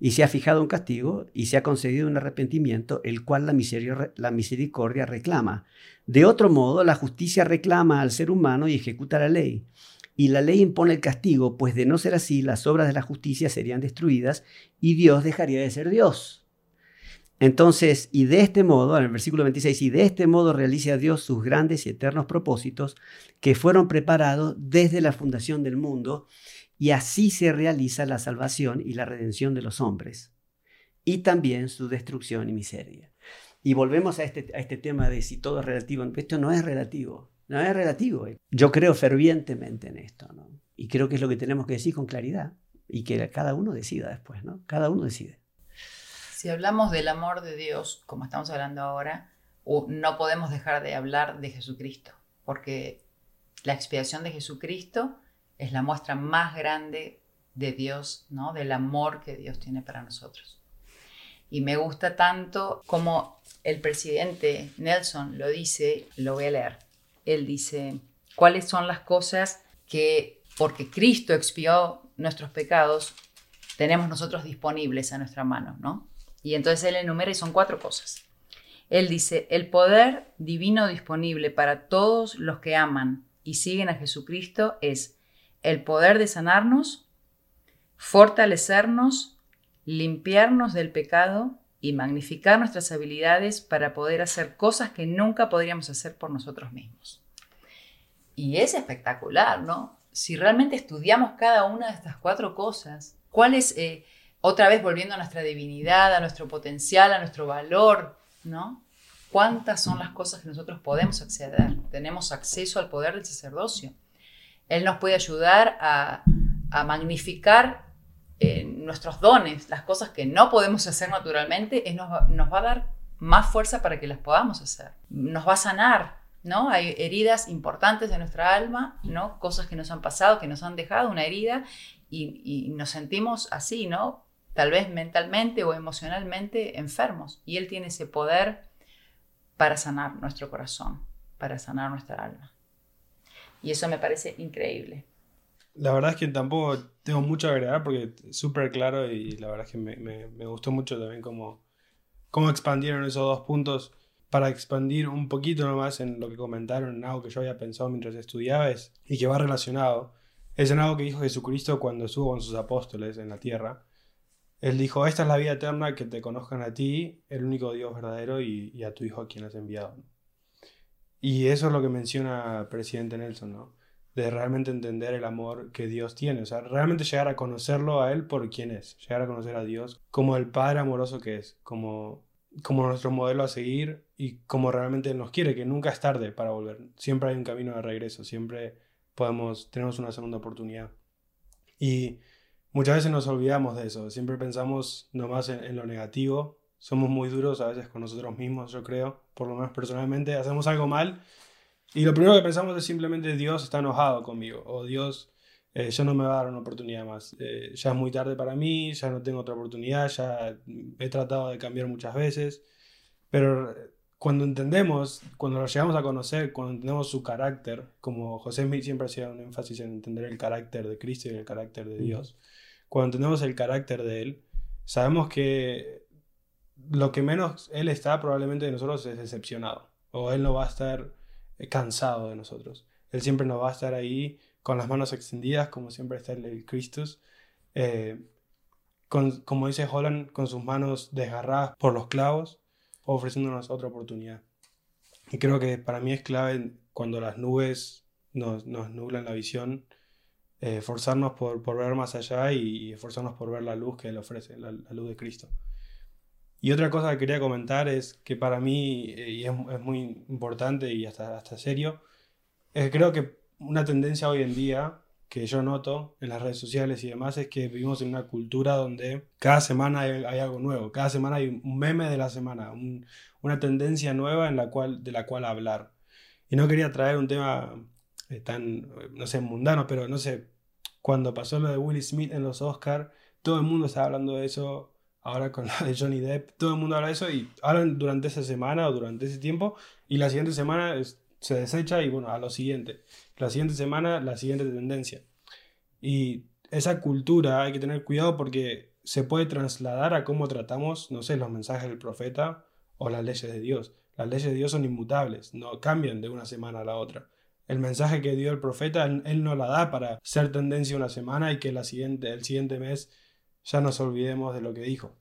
y se ha fijado un castigo y se ha concedido un arrepentimiento, el cual la misericordia, reclama. De otro modo, la justicia reclama al ser humano y ejecuta la ley. Y la ley impone el castigo, pues de no ser así, las obras de la justicia serían destruidas y Dios dejaría de ser Dios. Entonces, y de este modo, en el versículo 26, y de este modo realiza Dios sus grandes y eternos propósitos que fueron preparados desde la fundación del mundo y así se realiza la salvación y la redención de los hombres, y también su destrucción y miseria. Y volvemos a este, a este tema de si todo es relativo. Esto no es relativo, no es relativo. Yo creo fervientemente en esto. Y creo que es lo que tenemos que decir con claridad y que cada uno decida después, ¿no? Cada uno decide. Si hablamos del amor de Dios, como estamos hablando ahora, no podemos dejar de hablar de Jesucristo, porque la expiación de Jesucristo es la muestra más grande de Dios, ¿no? Del amor que Dios tiene para nosotros. Y me gusta tanto como el presidente Nelson lo dice, lo voy a leer. Él dice, ¿cuáles son las cosas que, porque Cristo expió nuestros pecados, tenemos nosotros disponibles a nuestra mano, ¿no? Y entonces él enumera y son cuatro cosas. Él dice, el poder divino disponible para todos los que aman y siguen a Jesucristo es el poder de sanarnos, fortalecernos, limpiarnos del pecado y magnificar nuestras habilidades para poder hacer cosas que nunca podríamos hacer por nosotros mismos. Y es espectacular, ¿no? Si realmente estudiamos cada una de estas cuatro cosas, ¿cuál es, eh, otra vez volviendo a nuestra divinidad, a nuestro potencial, a nuestro valor, ¿no? ¿Cuántas son las cosas que nosotros podemos acceder? Tenemos acceso al poder del sacerdocio. Él nos puede ayudar a, magnificar eh, nuestros dones, las cosas que no podemos hacer naturalmente, Él nos, va a dar más fuerza para que las podamos hacer. Nos va a sanar, ¿no? Hay heridas importantes de nuestra alma, ¿no? Cosas que nos han pasado, que nos han dejado una herida y nos sentimos así, ¿no? Tal vez mentalmente o emocionalmente enfermos. Y Él tiene ese poder para sanar nuestro corazón, para sanar nuestra alma. Y eso me parece increíble. La verdad es que tampoco tengo mucho a agregar porque es súper claro y la verdad es que me, me, gustó mucho también cómo, cómo expandieron esos dos puntos. Para expandir un poquito nomás en lo que comentaron, en algo que yo había pensado mientras estudiaba es, y que va relacionado, es en algo que dijo Jesucristo cuando estuvo con sus apóstoles en la tierra, él dijo, esta es la vida eterna, que te conozcan a ti, el único Dios verdadero, y, a tu Hijo a quien has enviado. Y eso es lo que menciona el presidente Nelson, ¿no? De realmente entender el amor que Dios tiene, o sea, realmente llegar a conocerlo a Él por quien es, llegar a conocer a Dios como el Padre amoroso que es, como, como nuestro modelo a seguir y como realmente nos quiere, que nunca es tarde para volver, siempre hay un camino de regreso, siempre podemos, tenemos una segunda oportunidad. Y Muchas veces nos olvidamos de eso, siempre pensamos nomás en, lo negativo, somos muy duros a veces con nosotros mismos, yo creo, por lo menos personalmente, hacemos algo mal y lo primero que pensamos es simplemente Dios está enojado conmigo o Dios eh, ya no me va a dar una oportunidad más, eh, ya es muy tarde para mí, ya no tengo otra oportunidad, ya he tratado de cambiar muchas veces, pero cuando entendemos, cuando lo llegamos a conocer, cuando entendemos su carácter, como José siempre hacía un énfasis en entender el carácter de Cristo y el carácter de Dios, cuando entendemos el carácter de Él, sabemos que lo que menos Él está probablemente de nosotros es decepcionado, o Él no va a estar eh, cansado de nosotros. Él siempre nos va a estar ahí con las manos extendidas, como siempre está el Cristus, eh, con, como dice Holland, con sus manos desgarradas por los clavos, ofreciéndonos otra oportunidad. Y creo que para mí es clave cuando las nubes nos, nos nublan la visión, eh, esforzarnos por, por, ver más allá y, esforzarnos por ver la luz que Él ofrece, la, luz de Cristo. Y otra cosa que quería comentar es que para mí, eh, y es, muy importante y hasta, hasta serio, es creo que una tendencia hoy en día que yo noto en las redes sociales y demás es que vivimos en una cultura donde cada semana hay, algo nuevo, cada semana hay un meme de la semana, una tendencia nueva en la cual, de la cual hablar. Y no quería traer un tema eh, tan, no sé, mundano, pero no sé, cuando pasó lo de Will Smith en los Oscars, todo el mundo estaba hablando de eso, ahora con lo de Johnny Depp, todo el mundo habla de eso y hablan durante esa semana o durante ese tiempo y la siguiente semana se desecha y bueno, a lo siguiente. La siguiente semana, la siguiente tendencia. Y esa cultura hay que tener cuidado porque se puede trasladar a cómo tratamos, no sé, los mensajes del profeta o las leyes de Dios. Las leyes de Dios son inmutables, no cambian de una semana a la otra el mensaje que dio el profeta, él, no la da para ser tendencia una semana y que la siguiente, el siguiente mes ya nos olvidemos de lo que dijo.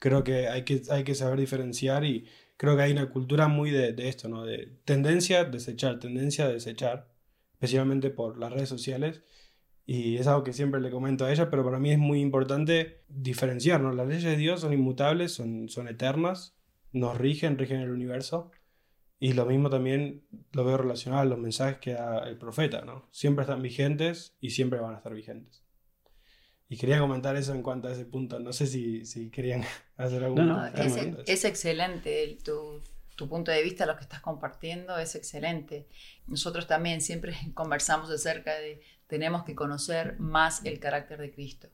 Creo que hay que, hay que saber diferenciar y creo que hay una cultura muy de, esto, ¿no? De tendencia, desechar, tendencia, desechar, especialmente por las redes sociales. Y es algo que siempre le comento a ella, pero para mí es muy importante diferenciarnos. Las leyes de Dios son inmutables, son, son eternas, nos rigen, rigen el universo. Y lo mismo también lo veo relacionado a los mensajes que da el profeta, ¿no? Siempre están vigentes y siempre van a estar vigentes. Y quería comentar eso en cuanto a ese punto. No sé si, si querían hacer algún No, no, Es, excelente el- tu, tu punto de vista, lo que estás compartiendo es excelente. Nosotros también siempre conversamos acerca de tenemos que conocer más el carácter de Cristo.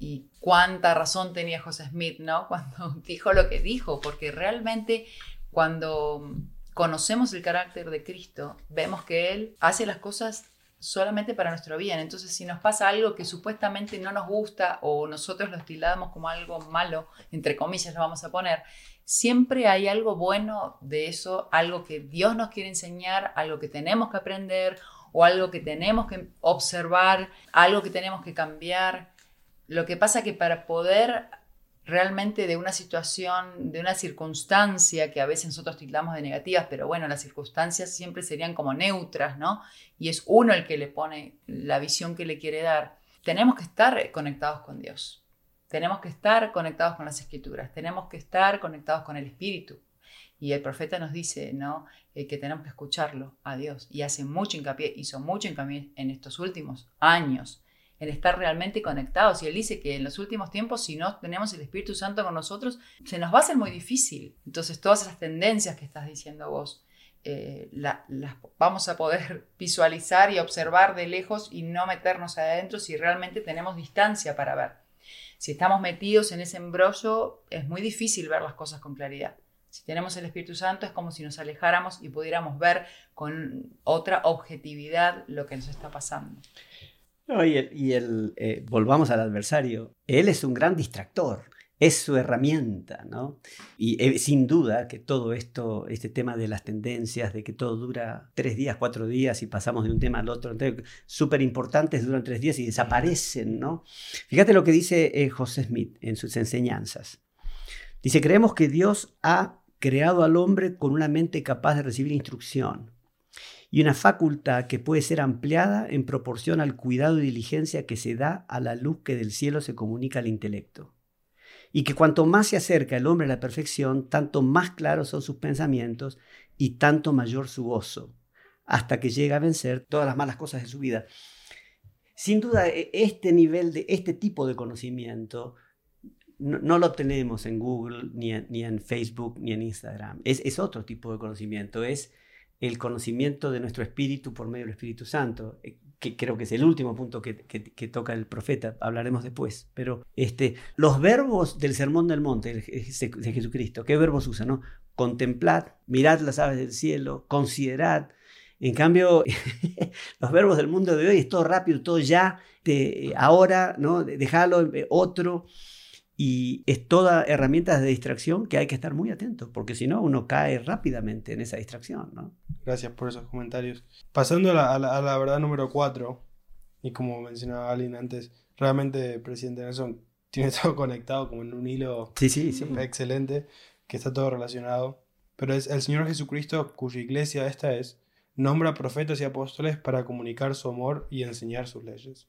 Y cuánta razón tenía José Smith, ¿no? Cuando dijo lo que dijo, porque realmente cuando conocemos el carácter de Cristo, vemos que Él hace las cosas solamente para nuestro bien. Entonces, si nos pasa algo que supuestamente no nos gusta o nosotros lo estilamos como algo malo, entre comillas lo vamos a poner, siempre hay algo bueno de eso, algo que Dios nos quiere enseñar, algo que tenemos que aprender o algo que tenemos que observar, algo que tenemos que cambiar. Lo que pasa que para poder realmente de una situación, de una circunstancia que a veces nosotros tildamos de negativas, pero bueno, las circunstancias siempre serían como neutras, ¿no? Y es uno el que le pone la visión que le quiere dar. Tenemos que estar conectados con Dios. Tenemos que estar conectados con las escrituras. Tenemos que estar conectados con el Espíritu. Y el profeta nos dice, ¿no? Eh, que tenemos que escucharlo a Dios. Y hace mucho hincapié, hizo mucho hincapié en estos últimos años en estar realmente conectados. Y él dice que en los últimos tiempos, si no tenemos el Espíritu Santo con nosotros, se nos va a hacer muy difícil. Entonces, todas esas tendencias que estás diciendo vos, eh, la- las vamos a poder visualizar y observar de lejos y no meternos adentro si realmente tenemos distancia para ver. Si estamos metidos en ese embrollo, es muy difícil ver las cosas con claridad. Si tenemos el Espíritu Santo, es como si nos alejáramos y pudiéramos ver con otra objetividad lo que nos está pasando. Y el, eh, volvamos al adversario. Él es un gran distractor, es su herramienta, ¿no? Y eh, sin duda que todo esto, este tema de las tendencias, de que todo dura tres días, cuatro días y pasamos de un tema al otro, súper importantes, duran tres días y desaparecen, ¿no? Fíjate lo que dice eh, José Smith en sus enseñanzas. Dice, creemos que Dios ha creado al hombre con una mente capaz de recibir instrucción y una facultad que puede ser ampliada en proporción al cuidado y diligencia que se da a la luz que del cielo se comunica al intelecto. Y que cuanto más se acerca el hombre a la perfección, tanto más claros son sus pensamientos y tanto mayor su gozo, hasta que llega a vencer todas las malas cosas de su vida. Sin duda, e- este nivel de este tipo de conocimiento no, lo obtenemos en Google, ni en, ni en Facebook, ni en Instagram. Es, es otro tipo de conocimiento, es el conocimiento de nuestro espíritu por medio del Espíritu Santo, eh, que creo que es el último punto que, toca el profeta, hablaremos después. Pero este, los verbos del Sermón del Monte de, Je- de Jesucristo, ¿qué verbos usa? No? Contemplad, mirad las aves del cielo, considerad. En cambio, los verbos del mundo de hoy es todo rápido, todo ya, de, ahora, ¿no? déjalo, eh, otro. Y es toda herramientas de distracción que hay que estar muy atento, porque si no, uno cae rápidamente en esa distracción. ¿no? Gracias por esos comentarios. Pasando a la, a la- a la verdad número 4, y como mencionaba Aline antes, realmente presidente Nelson tiene todo conectado como en un hilo Sí, sí, sí. excelente, que está todo relacionado. Pero es el Señor Jesucristo, cuya iglesia esta es, nombra profetas y apóstoles para comunicar su amor y enseñar sus leyes.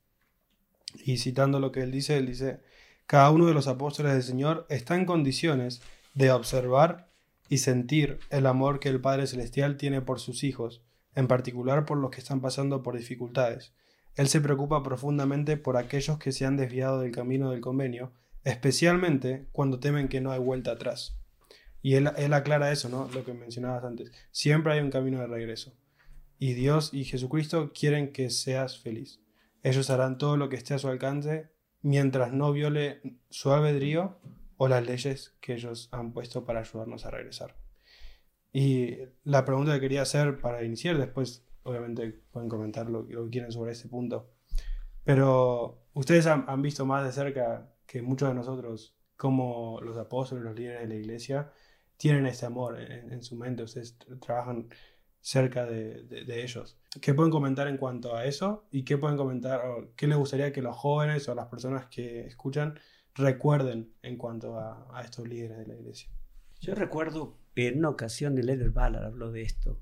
Y citando lo que él dice, él dice, cada uno de los apóstoles del Señor está en condiciones de observar y sentir el amor que el Padre Celestial tiene por sus hijos, en particular por los que están pasando por dificultades. Él se preocupa profundamente por aquellos que se han desviado del camino del convenio, especialmente cuando temen que no hay vuelta atrás. Y él, aclara eso, ¿no? Lo que mencionabas antes. Siempre hay un camino de regreso. Y Dios y Jesucristo quieren que seas feliz. Ellos harán todo lo que esté a su alcance mientras no viole su albedrío o las leyes que ellos han puesto para ayudarnos a regresar. Y la pregunta que quería hacer para iniciar, después obviamente pueden comentar lo, lo que quieran sobre este punto, pero ustedes han, visto más de cerca que muchos de nosotros cómo los apóstoles, los líderes de la iglesia tienen este amor en, en su mente, ustedes trabajan cerca de, de, ellos. ¿Qué pueden comentar en cuanto a eso? ¿Y qué pueden comentar, o qué les gustaría que los jóvenes o las personas que escuchan recuerden en cuanto a, estos líderes de la iglesia? Yo recuerdo en una ocasión el Eder Ballard habló de esto,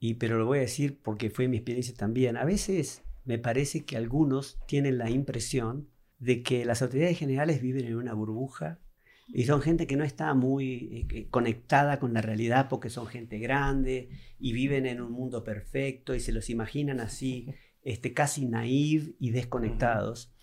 y, pero lo voy a decir porque fue mi experiencia también. A veces me parece que algunos tienen la impresión de que las autoridades generales viven en una burbuja Y son gente que no está muy eh, conectada con la realidad porque son gente grande y viven en un mundo perfecto y se los imaginan así, este, casi naive y desconectados.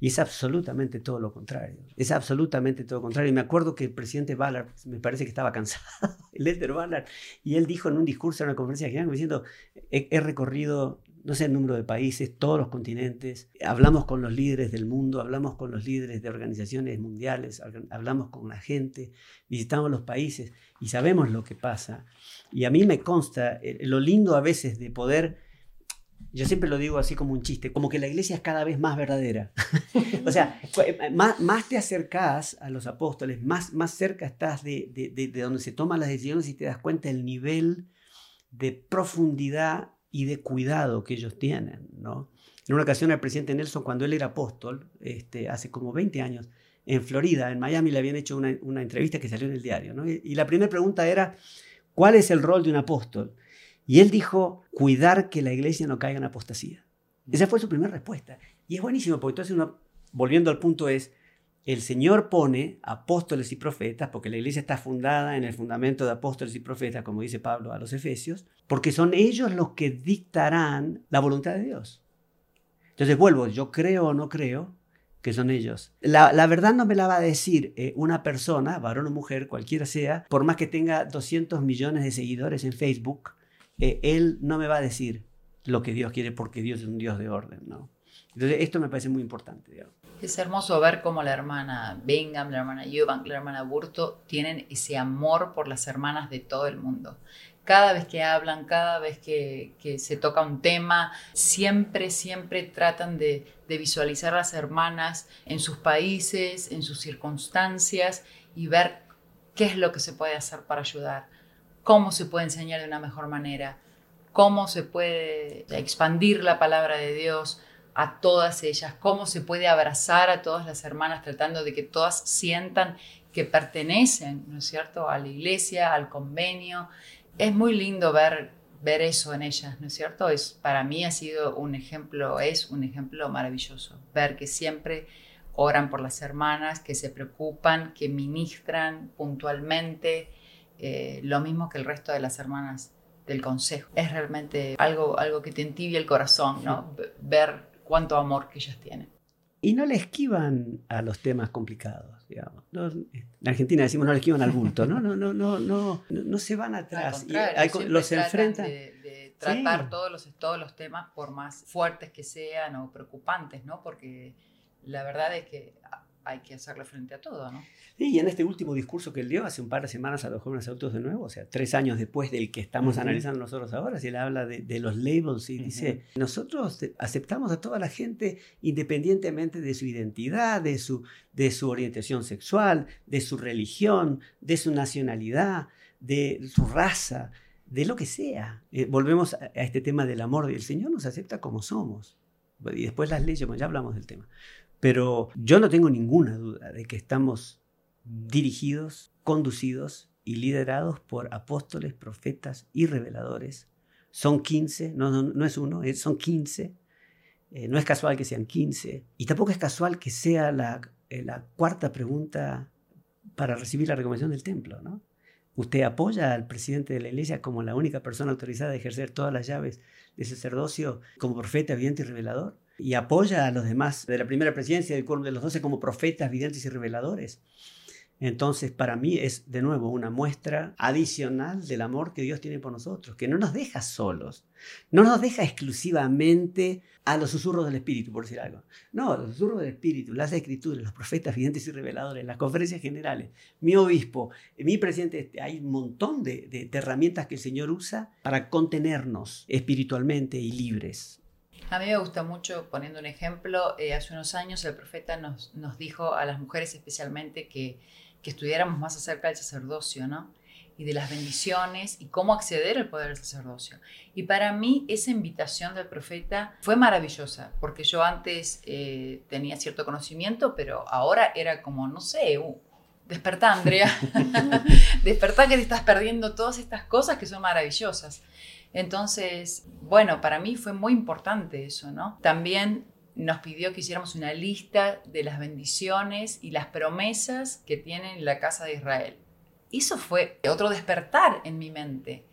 Y es absolutamente todo lo contrario. Es absolutamente todo lo contrario. Y me acuerdo que el presidente Ballard, me parece que estaba cansado, Lester Ballard, y él dijo en un discurso en una conferencia general, diciendo, he, recorrido no sé el número de países, todos los continentes, hablamos con los líderes del mundo, hablamos con los líderes de organizaciones mundiales, hablamos con la gente, visitamos los países y sabemos lo que pasa. Y a mí me consta eh, lo lindo a veces de poder yo siempre lo digo así como un chiste, como que la iglesia es cada vez más verdadera. o sea, eh, más, más, te acercas a los apóstoles, más, más cerca estás de, de, de, donde se toman las decisiones y te das cuenta del nivel de profundidad y de cuidado que ellos tienen. ¿no? En una ocasión el presidente Nelson, cuando él era apóstol, este, hace como 20 años, en Florida, en Miami, le habían hecho una, una entrevista que salió en el diario. ¿no? y la primera pregunta era, ¿cuál es el rol de un apóstol? Y él dijo, cuidar que la iglesia no caiga en apostasía. Esa fue su primera respuesta. Y es buenísimo, porque entonces uno, volviendo al punto es, el Señor pone apóstoles y profetas, porque la iglesia está fundada en el fundamento de apóstoles y profetas, como dice Pablo a los Efesios, porque son ellos los que dictarán la voluntad de Dios. Entonces vuelvo, yo creo o no creo que son ellos. La, verdad no me la va a decir eh, una persona, varón o mujer, cualquiera sea, por más que tenga 200 millones de seguidores en Facebook, eh, él no me va a decir lo que Dios quiere porque Dios es un Dios de orden, ¿no? Entonces, esto me parece muy importante. Es hermoso ver cómo la hermana Bingham, la hermana Eubank, la hermana Burto tienen ese amor por las hermanas de todo el mundo. Cada vez que hablan, cada vez que, se toca un tema, siempre, siempre tratan de, de visualizar a las hermanas en sus países, en sus circunstancias y ver qué es lo que se puede hacer para ayudar cómo se puede enseñar de una mejor manera, cómo se puede expandir la palabra de Dios a todas ellas, cómo se puede abrazar a todas las hermanas tratando de que todas sientan que pertenecen, ¿no es cierto?, a la iglesia, al convenio. Es muy lindo ver, ver eso en ellas, ¿no es cierto? Es, para mí ha sido un ejemplo, es un ejemplo maravilloso, ver que siempre oran por las hermanas, que se preocupan, que ministran puntualmente, eh, lo mismo que el resto de las hermanas del consejo. Es realmente algo, algo que te entibia el corazón, ¿no? Ver cuánto amor que ellas tienen. Y no le esquivan a los temas complicados, digamos. en Argentina decimos no le esquivan al bulto, ¿no? No, no, no, no, no, se van atrás. los enfrentan. De, tratar todos, los, todos los temas, por más fuertes que sean o preocupantes, ¿no? Porque la verdad es que hay que hacerle frente a todo, ¿no? Sí, y en este último discurso que él dio hace un par de semanas a los jóvenes adultos de nuevo, o sea, tres años después del que estamos analizando nosotros ahora, si él habla de, los labels y dice, nosotros aceptamos a toda la gente independientemente de su identidad, de su, de su orientación sexual, de su religión, de su nacionalidad, de su raza, de lo que sea. Eh, volvemos a, a, este tema del amor, el Señor nos acepta como somos. Y después las leyes, bueno, ya hablamos del tema. Pero yo no tengo ninguna duda de que estamos dirigidos, conducidos y liderados por apóstoles, profetas y reveladores. Son 15, no, es uno, son 15. Eh, no es casual que sean 15. Y tampoco es casual que sea la, eh, la cuarta pregunta para recibir la recomendación del templo. Usted apoya al presidente de la iglesia como la única persona autorizada a ejercer todas las llaves de sacerdocio como profeta, vidente y revelador y apoya a los demás de la primera presidencia del cuerpo de los doce como profetas, videntes y reveladores. Entonces, para mí es de nuevo una muestra adicional del amor que Dios tiene por nosotros, que no nos deja solos, no nos deja exclusivamente a los susurros del Espíritu, por decir algo. No, los susurros del Espíritu, las escrituras, los profetas, videntes y reveladores, las conferencias generales, mi obispo, mi presidente, hay un montón de herramientas que el Señor usa para contenernos espiritualmente y libres. A mí me gusta mucho, poniendo un ejemplo, eh, hace unos años el profeta nos, nos dijo a las mujeres especialmente que, que, estudiáramos más acerca del sacerdocio, ¿no? Y de las bendiciones y cómo acceder al poder del sacerdocio. Y para mí esa invitación del profeta fue maravillosa, porque yo antes eh, tenía cierto conocimiento, pero ahora era como, no sé, uh, despertá, Andrea, despertá que te estás perdiendo todas estas cosas que son maravillosas. Entonces, bueno, para mí fue muy importante eso, ¿no? También nos pidió que hiciéramos una lista de las bendiciones y las promesas que tiene la casa de Israel. Eso fue otro despertar en mi mente.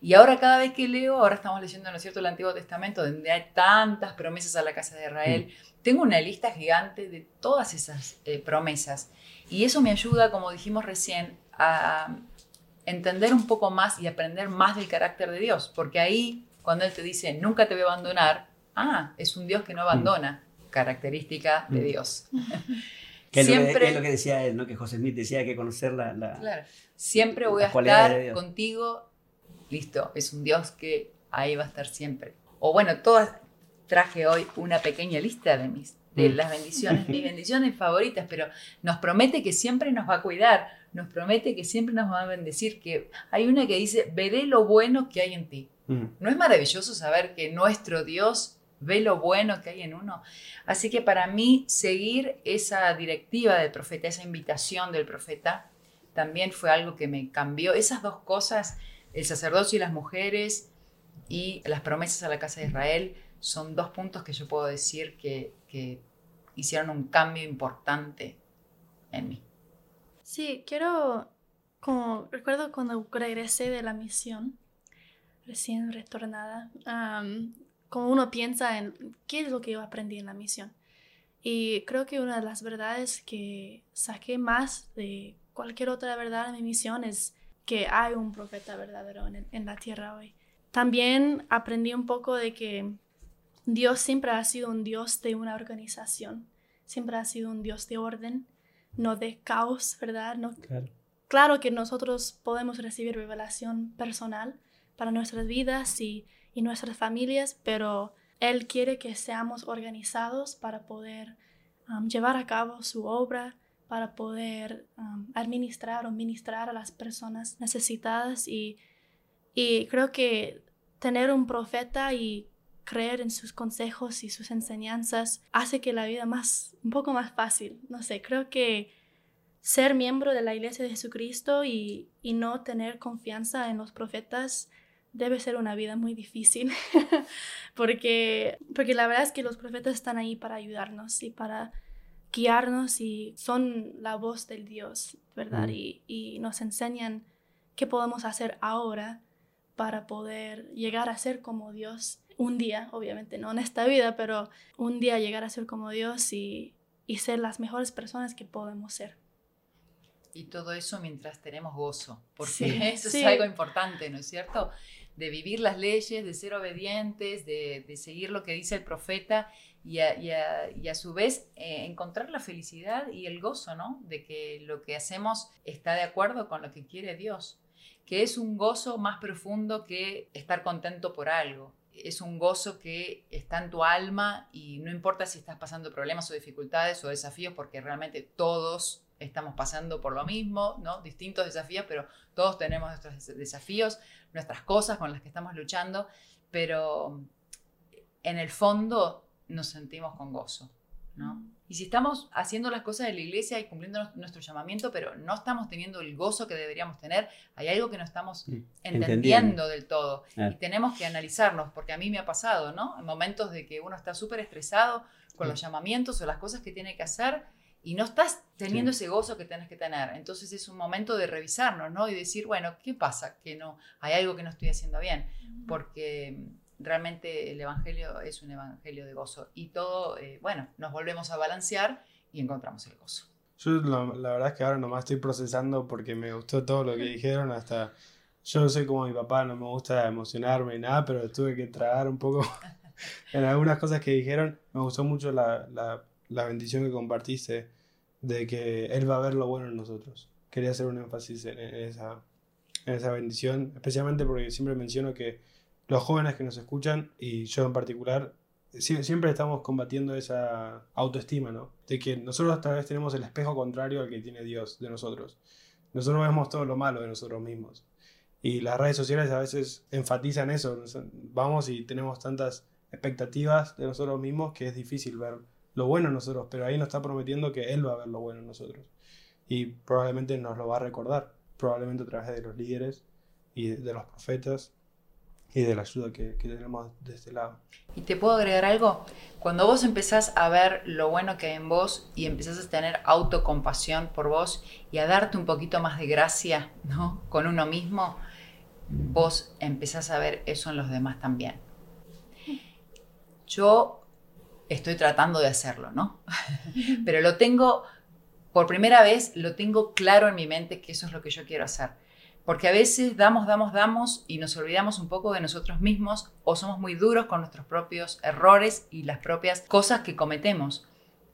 Y ahora cada vez que leo, ahora estamos leyendo, ¿no es cierto?, el Antiguo Testamento, donde hay tantas promesas a la casa de Israel, mm. tengo una lista gigante de todas esas eh, promesas. Y eso me ayuda, como dijimos recién, a entender un poco más y aprender más del carácter de Dios. Porque ahí, cuando Él te dice, nunca te voy a abandonar, ah, es un Dios que no abandona, característica de mm. Dios. Que es, Siempre, lo que, decía él, ¿no? que José Smith decía que conocer la... claro. Siempre voy a estar contigo, listo, es un Dios que ahí va a estar siempre. O bueno, todas, traje hoy una pequeña lista de mis de mm. las bendiciones, mis bendiciones favoritas, pero nos promete que siempre nos va a cuidar, nos promete que siempre nos va a bendecir, que hay una que dice, veré lo bueno que hay en ti. Mm. ¿No es maravilloso saber que nuestro Dios ve lo bueno que hay en uno? Así que para mí seguir esa directiva del profeta, esa invitación del profeta, también fue algo que me cambió. Esas dos cosas, el sacerdocio y las mujeres y las promesas a la casa de Israel, son dos puntos que yo puedo decir que, que hicieron un cambio importante en mí. Sí, quiero, como recuerdo cuando regresé de la misión, recién retornada, como uno piensa en qué es lo que yo aprendí en la misión. Y creo que una de las verdades que saqué más de cualquier otra verdad en mi misión es que hay un profeta verdadero en, en la tierra hoy. También aprendí un poco de que Dios siempre ha sido un Dios de una organización, siempre ha sido un Dios de orden, no de caos, ¿verdad? No, claro. que nosotros podemos recibir revelación personal para nuestras vidas y, nuestras familias, pero Él quiere que seamos organizados para poder um, llevar a cabo su obra, para poder um, administrar o ministrar a las personas necesitadas y, y creo que tener un profeta y creer en sus consejos y sus enseñanzas hace que la vida más un poco más fácil. No sé, creo que ser miembro de la Iglesia de Jesucristo y, y no tener confianza en los profetas debe ser una vida muy difícil, porque, porque la verdad es que los profetas están ahí para ayudarnos y para guiarnos y son la voz del Dios, ¿verdad? Y, y nos enseñan qué podemos hacer ahora para poder llegar a ser como Dios un día, obviamente no en esta vida, pero un día llegar a ser como Dios y, y ser las mejores personas que podemos ser. Y todo eso mientras tenemos gozo, porque eso es algo importante, ¿no es cierto? De vivir las leyes, de ser obedientes, de, de seguir lo que dice el profeta y a, y a, y a su vez eh, encontrar la felicidad y el gozo, ¿no? De que lo que hacemos está de acuerdo con lo que quiere Dios, que es un gozo más profundo que estar contento por algo, es un gozo que está en tu alma y no importa si estás pasando problemas o dificultades o desafíos, porque realmente todos estamos pasando por lo mismo, ¿no? Distintos desafíos, pero todos tenemos nuestros desafíos, nuestras cosas con las que estamos luchando, pero en el fondo nos sentimos con gozo, ¿no? Y si estamos haciendo las cosas de la iglesia y cumpliendo nuestro llamamiento, pero no estamos teniendo el gozo que deberíamos tener, hay algo que no estamos mm, entendiendo, del todo. Y tenemos que analizarnos, porque a mí me ha pasado, ¿no? En momentos de que uno está súper estresado con los llamamientos o las cosas que tiene que hacer y no estás teniendo ese gozo que tienes que tener. Entonces es un momento de revisarnos, ¿no? Y decir, bueno, ¿qué pasa? Que no, hay algo que no estoy haciendo bien. Porque realmente el Evangelio es un Evangelio de gozo. Y todo, eh, bueno, nos volvemos a balancear y encontramos el gozo. Yo la verdad es que ahora nomás estoy procesando porque me gustó todo lo que dijeron, hasta yo no soy como mi papá, no me gusta emocionarme y nada, pero tuve que tragar un poco en algunas cosas que dijeron. Me gustó mucho la, la, la bendición que compartiste de que Él va a ver lo bueno en nosotros. Quería hacer un énfasis en, esa, en esa bendición, especialmente porque siempre menciono que los jóvenes que nos escuchan, y yo en particular, siempre estamos combatiendo esa autoestima, ¿no? De que nosotros tal vez tenemos el espejo contrario al que tiene Dios de nosotros. Nosotros vemos todo lo malo de nosotros mismos. Y las redes sociales a veces enfatizan eso. Vamos y tenemos tantas expectativas de nosotros mismos que es difícil ver lo bueno en nosotros, pero ahí nos está prometiendo que Él va a ver lo bueno en nosotros. Y probablemente nos lo va a recordar, probablemente a través de los líderes y de los profetas y de la ayuda que, que tenemos de este lado. Y te puedo agregar algo. Cuando vos empezás a ver lo bueno que hay en vos y empezás a tener autocompasión por vos y a darte un poquito más de gracia, ¿no? Con uno mismo, vos empezás a ver eso en los demás también. Yo estoy tratando de hacerlo, ¿no? Pero lo tengo, por primera vez, lo tengo claro en mi mente que eso es lo que yo quiero hacer. Porque a veces damos, damos, damos y nos olvidamos un poco de nosotros mismos o somos muy duros con nuestros propios errores y las propias cosas que cometemos.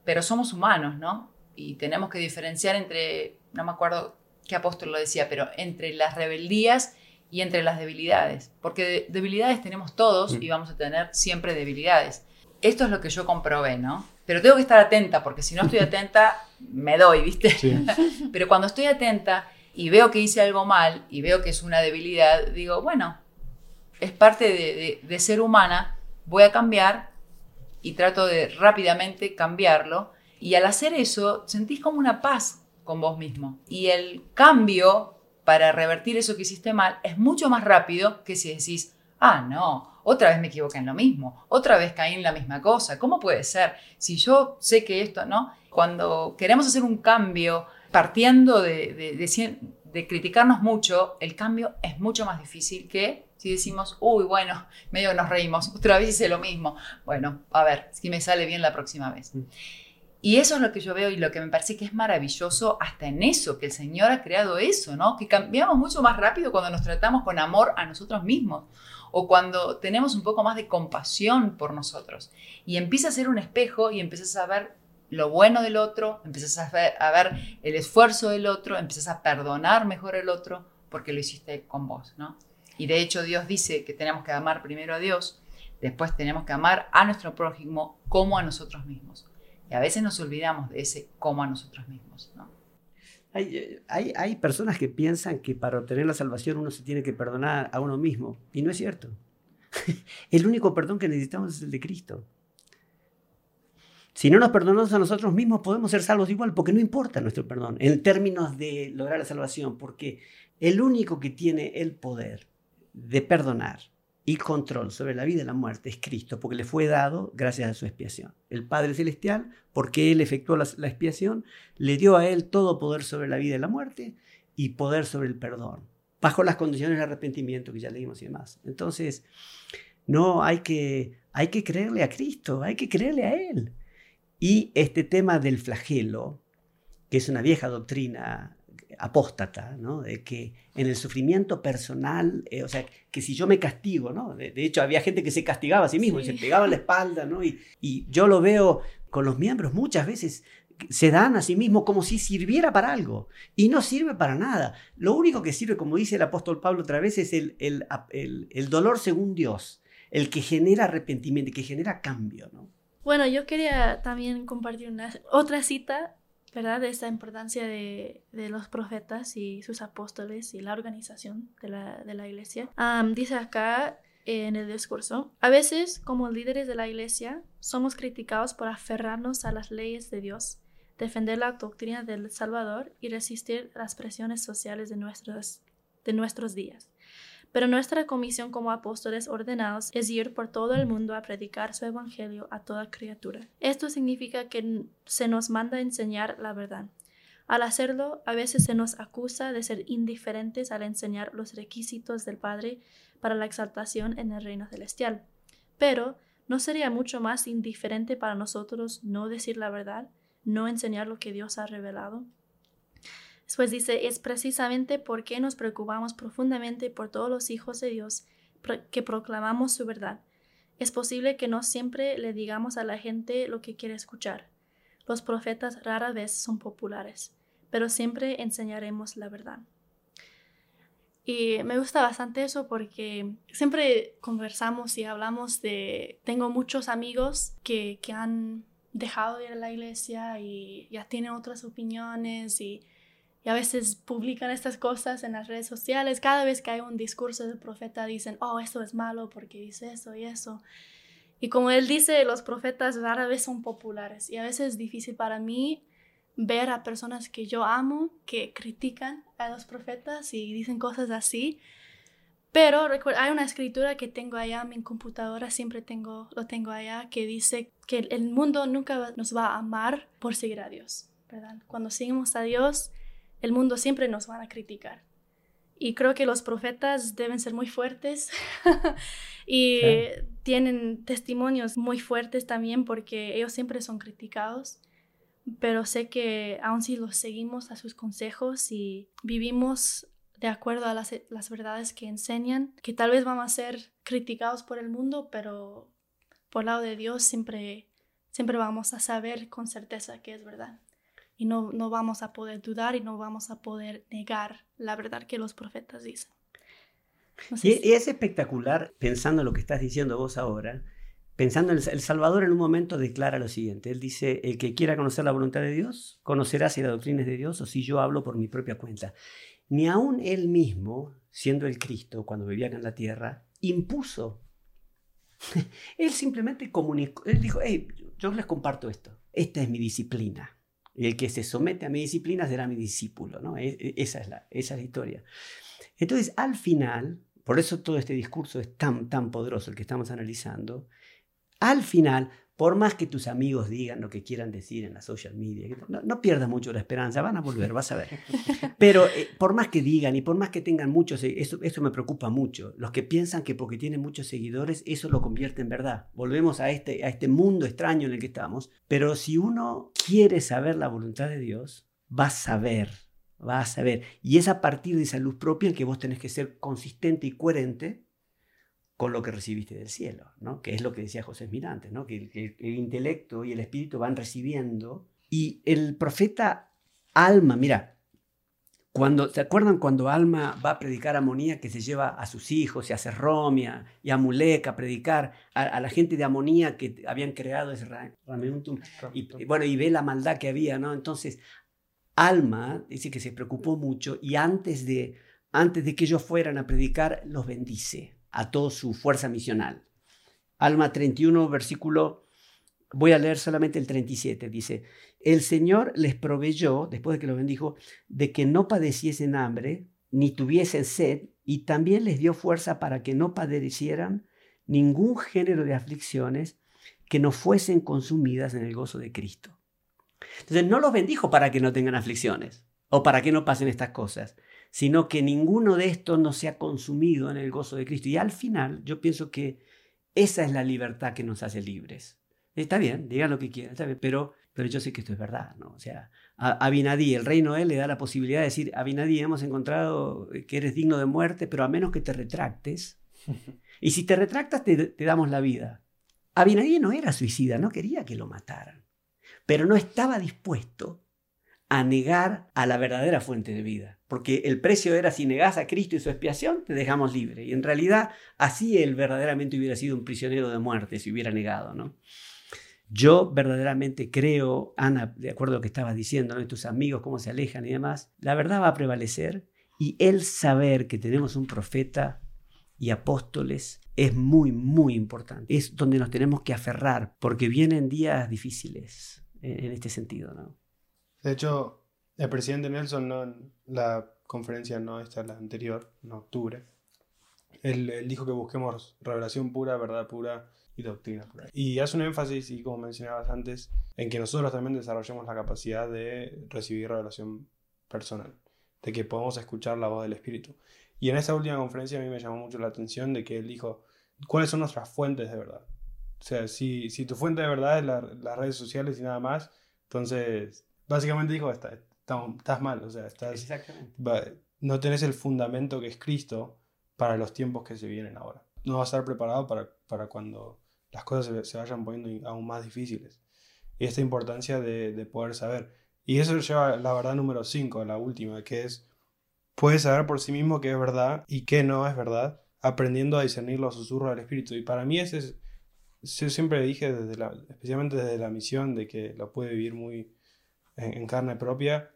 Pero somos humanos, ¿no? Y tenemos que diferenciar entre, no me acuerdo qué apóstol lo decía, pero entre las rebeldías y entre las debilidades. Porque debilidades tenemos todos y vamos a tener siempre debilidades. Esto es lo que yo comprobé, ¿no? Pero tengo que estar atenta, porque si no estoy atenta, me doy, ¿viste? pero cuando estoy atenta y veo que hice algo mal y veo que es una debilidad, digo, bueno, es parte de, ser humana, voy a cambiar y trato de rápidamente cambiarlo. Y al hacer eso, sentís como una paz con vos mismo. Y el cambio para revertir eso que hiciste mal es mucho más rápido que si decís, ah, no, otra vez me equivoqué en lo mismo, otra vez caí en la misma cosa. ¿Cómo puede ser? Si yo sé que esto, ¿no? Cuando queremos hacer un cambio partiendo de, de, criticarnos mucho, el cambio es mucho más difícil que si decimos, uy, bueno, medio nos reímos, otra vez hice lo mismo. Bueno, a ver, si me sale bien la próxima vez. Mm. Y eso es lo que yo veo y lo que me parece que es maravilloso hasta en eso, que el Señor ha creado eso, ¿no? Que cambiamos mucho más rápido cuando nos tratamos con amor a nosotros mismos o cuando tenemos un poco más de compasión por nosotros. Y empieza a ser un espejo y empiezas a ver lo bueno del otro, empiezas a ver, a ver el esfuerzo del otro, empiezas a perdonar mejor el otro porque lo hiciste con vos, ¿no? Y de hecho Dios dice que tenemos que amar primero a Dios, después tenemos que amar a nuestro prójimo como a nosotros mismos. Y a veces nos olvidamos de ese como a nosotros mismos, ¿no? Hay, hay, hay, personas que piensan que para obtener la salvación uno se tiene que perdonar a uno mismo. Y no es cierto. El único perdón que necesitamos es el de Cristo. Si no nos perdonamos a nosotros mismos, podemos ser salvos igual, porque no importa nuestro perdón en términos de lograr la salvación, porque el único que tiene el poder de perdonar y control sobre la vida y la muerte es Cristo, porque le fue dado gracias a su expiación. El Padre Celestial, porque Él efectuó la, expiación, le dio a Él todo poder sobre la vida y la muerte y poder sobre el perdón, bajo las condiciones de arrepentimiento que ya leímos y demás. Entonces, no hay que, hay que creerle a Cristo, hay que creerle a Él. Y este tema del flagelo, que es una vieja doctrina apóstata, ¿no? de que en el sufrimiento personal, eh, o sea, que si yo me castigo, ¿no? De, hecho había gente que se castigaba a sí mismo y se pegaba en la espalda, ¿no? Y, y, yo lo veo con los miembros muchas veces se dan a sí mismos como si sirviera para algo y no sirve para nada. Lo único que sirve, como dice el apóstol Pablo otra vez, es el, el, el, el dolor según Dios, el que genera arrepentimiento, que genera cambio, ¿no? Bueno, yo quería también compartir una, otra cita, ¿verdad? De esta importancia de, los profetas y sus apóstoles y la organización de la, iglesia. dice acá en el discurso, a veces como líderes de la iglesia somos criticados por aferrarnos a las leyes de Dios, defender la doctrina del Salvador y resistir las presiones sociales de nuestros días. Pero nuestra comisión como apóstoles ordenados es ir por todo el mundo a predicar su evangelio a toda criatura. Esto significa que se nos manda enseñar la verdad. Al hacerlo, a veces se nos acusa de ser indiferentes al enseñar los requisitos del Padre para la exaltación en el reino celestial. Pero, ¿no sería mucho más indiferente para nosotros no decir la verdad, no enseñar lo que Dios ha revelado? Después dice, es precisamente porque nos preocupamos profundamente por todos los hijos de Dios que proclamamos su verdad. Es posible que no siempre le digamos a la gente lo que quiere escuchar. Los profetas rara vez son populares, pero siempre enseñaremos la verdad. Y me gusta bastante eso porque siempre conversamos y hablamos de... Tengo muchos amigos que, que han dejado de ir a la iglesia y ya tienen otras opiniones y y a veces publican estas cosas en las redes sociales. Cada vez que hay un discurso del profeta dicen, oh, esto es malo porque dice eso y eso. Y como él dice, los profetas rara vez son populares y a veces es difícil para mí ver a personas que yo amo que critican a los profetas y dicen cosas así. Pero hay una escritura que tengo allá en mi computadora, siempre tengo, lo tengo allá, que dice que el mundo nunca nos va a amar por seguir a Dios, ¿verdad? Cuando seguimos a Dios, el mundo siempre nos va a criticar. Y creo que los profetas deben ser muy fuertes y tienen testimonios muy fuertes también porque ellos siempre son criticados. Pero sé que aun si los seguimos a sus consejos y vivimos de acuerdo a las, las verdades que enseñan, que tal vez vamos a ser criticados por el mundo, pero por lado de Dios siempre, siempre vamos a saber con certeza que es verdad y no, no vamos a poder dudar y no vamos a poder negar la verdad que los profetas dicen. y, es espectacular, pensando en lo que estás diciendo vos ahora, pensando en el, Salvador en un momento declara lo siguiente, él dice, el que quiera conocer la voluntad de Dios, conocerá si la doctrina es de Dios o si yo hablo por mi propia cuenta. Ni aún él mismo, siendo el Cristo, cuando vivía acá en la tierra, impuso. él simplemente comunicó, él dijo, hey, yo les comparto esto, esta es mi disciplina. El que se somete a mi disciplina será mi discípulo, ¿no? E, e, esa es la, esa es la historia. Entonces, al final, por eso todo este discurso es tan, tan poderoso el que estamos analizando, al final por más que tus amigos digan lo que quieran decir en la social media, no, pierdas mucho la esperanza, van a volver, vas a ver. Pero eh, por más que digan y por más que tengan muchos, eso, eso me preocupa mucho. Los que piensan que porque tienen muchos seguidores, eso lo convierte en verdad. Volvemos a este, a este mundo extraño en el que estamos. Pero si uno quiere saber la voluntad de Dios, va a saber, va a saber. Y es a partir de esa luz propia en que vos tenés que ser consistente y coherente con lo que recibiste del cielo, ¿no? que es lo que decía José Mirante, ¿no? que, el, intelecto y el espíritu van recibiendo. Y el profeta Alma, mira, cuando, ¿se acuerdan cuando Alma va a predicar Amonía que se lleva a sus hijos y hace Romia y a Mulek a predicar a, la gente de Amonía que habían creado ese Ramentum y, bueno, y ve la maldad que había, ¿no? Entonces, Alma dice que se preocupó mucho y antes de, antes de que ellos fueran a predicar, los bendice a toda su fuerza misional. Alma 31, versículo, voy a leer solamente el 37, dice, el Señor les proveyó, después de que los bendijo, de que no padeciesen hambre, ni tuviesen sed, y también les dio fuerza para que no padecieran ningún género de aflicciones que no fuesen consumidas en el gozo de Cristo. Entonces no los bendijo para que no tengan aflicciones o para que no pasen estas cosas, sino que ninguno de estos no se ha consumido en el gozo de Cristo. Y al final yo pienso que esa es la libertad que nos hace libres. Está bien, digan lo que quieran, pero, pero yo sé que esto es verdad, ¿no? O sea, a Abinadí, el rey Noel le da la posibilidad de decir, Abinadí, hemos encontrado que eres digno de muerte, pero a menos que te retractes. Y si te retractas, te, te damos la vida. Abinadí no era suicida, no quería que lo mataran, pero no estaba dispuesto a negar a la verdadera fuente de vida. Porque el precio era si negas a Cristo y su expiación, te dejamos libre. Y en realidad así él verdaderamente hubiera sido un prisionero de muerte si hubiera negado, ¿no? Yo verdaderamente creo, Ana, de acuerdo a lo que estabas diciendo, ¿no? tus amigos cómo se alejan y demás, la verdad va a prevalecer y el saber que tenemos un profeta y apóstoles es muy, muy importante. Es donde nos tenemos que aferrar porque vienen días difíciles en este sentido, ¿no? De hecho, el presidente Nelson, no, la conferencia no esta, la anterior, en octubre, él, dijo que busquemos revelación pura, verdad pura y doctrina pura. Y hace un énfasis, y como mencionabas antes, en que nosotros también desarrollemos la capacidad de recibir revelación personal, de que podamos escuchar la voz del Espíritu. Y en esta última conferencia a mí me llamó mucho la atención de que él dijo, ¿cuáles son nuestras fuentes de verdad? O sea, si, si tu fuente de verdad es las redes sociales y nada más, entonces Básicamente dijo, estás, estás mal, o sea, estás, no tenés el fundamento que es Cristo para los tiempos que se vienen ahora. No vas a estar preparado para, para cuando las cosas se, vayan poniendo aún más difíciles. Y esta importancia de, de poder saber. Y eso lleva la verdad número 5, la última, que es, puedes saber por sí mismo qué es verdad y qué no es verdad, aprendiendo a discernir los susurros del Espíritu. Y para mí ese es, yo siempre dije, desde la, especialmente desde la misión, de que lo puede vivir muy, en, carne propia.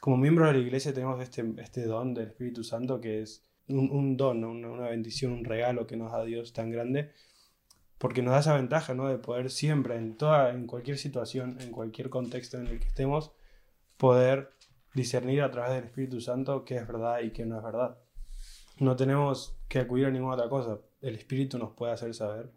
Como miembros de la iglesia tenemos este, este don del Espíritu Santo que es un, don, una, bendición, un regalo que nos da Dios tan grande, porque nos da esa ventaja ¿no? de poder siempre, en, toda, en cualquier situación, en cualquier contexto en el que estemos, poder discernir a través del Espíritu Santo qué es verdad y qué no es verdad. no tenemos que acudir a ninguna otra cosa. El Espíritu nos puede hacer saber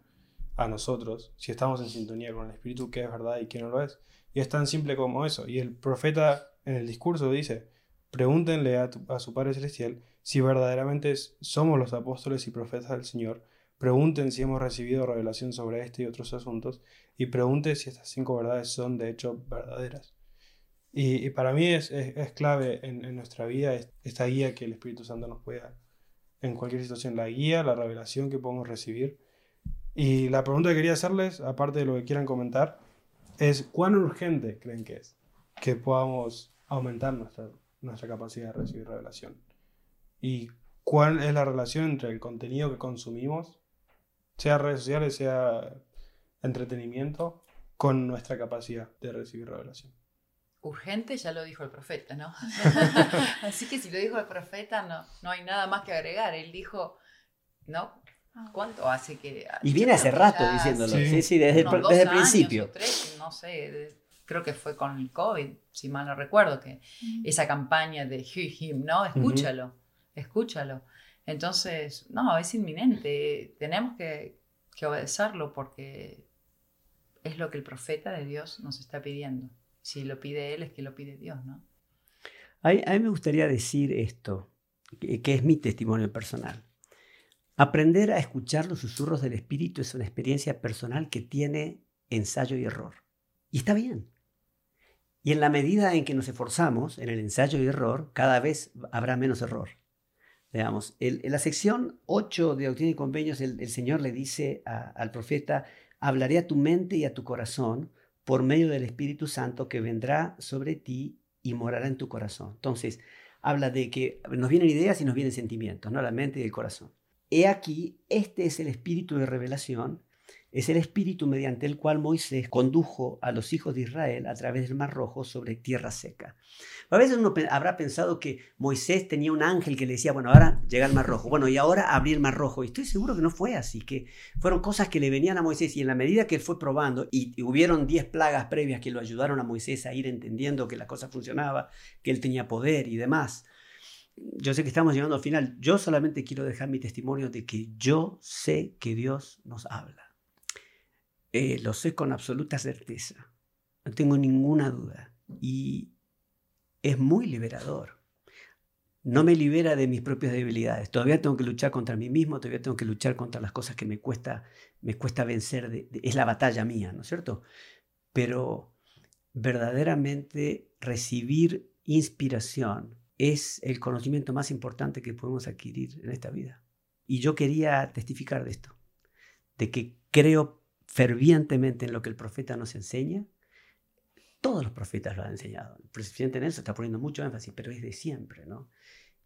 a nosotros si estamos en sintonía con el Espíritu qué es verdad y qué no lo es. Y es tan simple como eso. Y el profeta en el discurso dice, pregúntenle a, su Padre Celestial si verdaderamente somos los apóstoles y profetas del Señor. Pregunten si hemos recibido revelación sobre este y otros asuntos. Y pregunten si estas cinco verdades son de hecho verdaderas. Y, para mí es, clave en, en, nuestra vida esta guía que el Espíritu Santo nos puede dar en cualquier situación. La guía, la revelación que podemos recibir. Y la pregunta que quería hacerles, aparte de lo que quieran comentar, es cuán urgente creen que es que podamos aumentar nuestra, nuestra capacidad de recibir revelación. Y cuál es la relación entre el contenido que consumimos, sea redes sociales, sea entretenimiento, con nuestra capacidad de recibir revelación. Urgente ya lo dijo el profeta, ¿no? Así que si lo dijo el profeta, no, no hay nada más que agregar. Él dijo, ¿no? Ah. ¿Cuánto hace que.? Y viene hace rato diciéndolo, sí, sí, desde, el, desde el principio. no sé, creo que fue con el COVID, si mal no recuerdo, que esa campaña de Him, ¿no? Escúchalo, escúchalo. Entonces, no, es inminente, tenemos que, que obedecerlo porque es lo que el profeta de Dios nos está pidiendo. Si lo pide Él, es que lo pide Dios, ¿no? A, mí me gustaría decir esto, que es mi testimonio personal. Aprender a escuchar los susurros del espíritu es una experiencia personal que tiene ensayo y error. Y está bien. Y en la medida en que nos esforzamos en el ensayo y error, cada vez habrá menos error. Veamos, en la sección 8 de Doctrina y Convenios, el, Señor le dice al profeta, hablaré a tu mente y a tu corazón por medio del Espíritu Santo que vendrá sobre ti y morará en tu corazón. Entonces, habla de que nos vienen ideas y nos vienen sentimientos, ¿no? La mente y el corazón. He aquí, este es el espíritu de revelación, es el espíritu mediante el cual Moisés condujo a los hijos de Israel a través del Mar Rojo sobre tierra seca. A veces uno habrá pensado que Moisés tenía un ángel que le decía, bueno, ahora llega el Mar Rojo, bueno, y ahora abrir el Mar Rojo. Y estoy seguro que no fue así, que fueron cosas que le venían a Moisés y en la medida que él fue probando, y, hubieron diez plagas previas que lo ayudaron a Moisés a ir entendiendo que la cosa funcionaba, que él tenía poder y demás yo sé que estamos llegando al final. Yo solamente quiero dejar mi testimonio de que yo sé que Dios nos habla. Eh, lo sé con absoluta certeza. No tengo ninguna duda. Y es muy liberador. No me libera de mis propias debilidades. Todavía tengo que luchar contra mí mismo, todavía tengo que luchar contra las cosas que me cuesta, me cuesta vencer. es la batalla mía, ¿no es cierto? Pero verdaderamente recibir inspiración es el conocimiento más importante que podemos adquirir en esta vida. Y yo quería testificar de esto, de que creo fervientemente en lo que el profeta nos enseña. Todos los profetas lo han enseñado. El presidente Nelson está poniendo mucho énfasis, pero es de siempre, ¿no?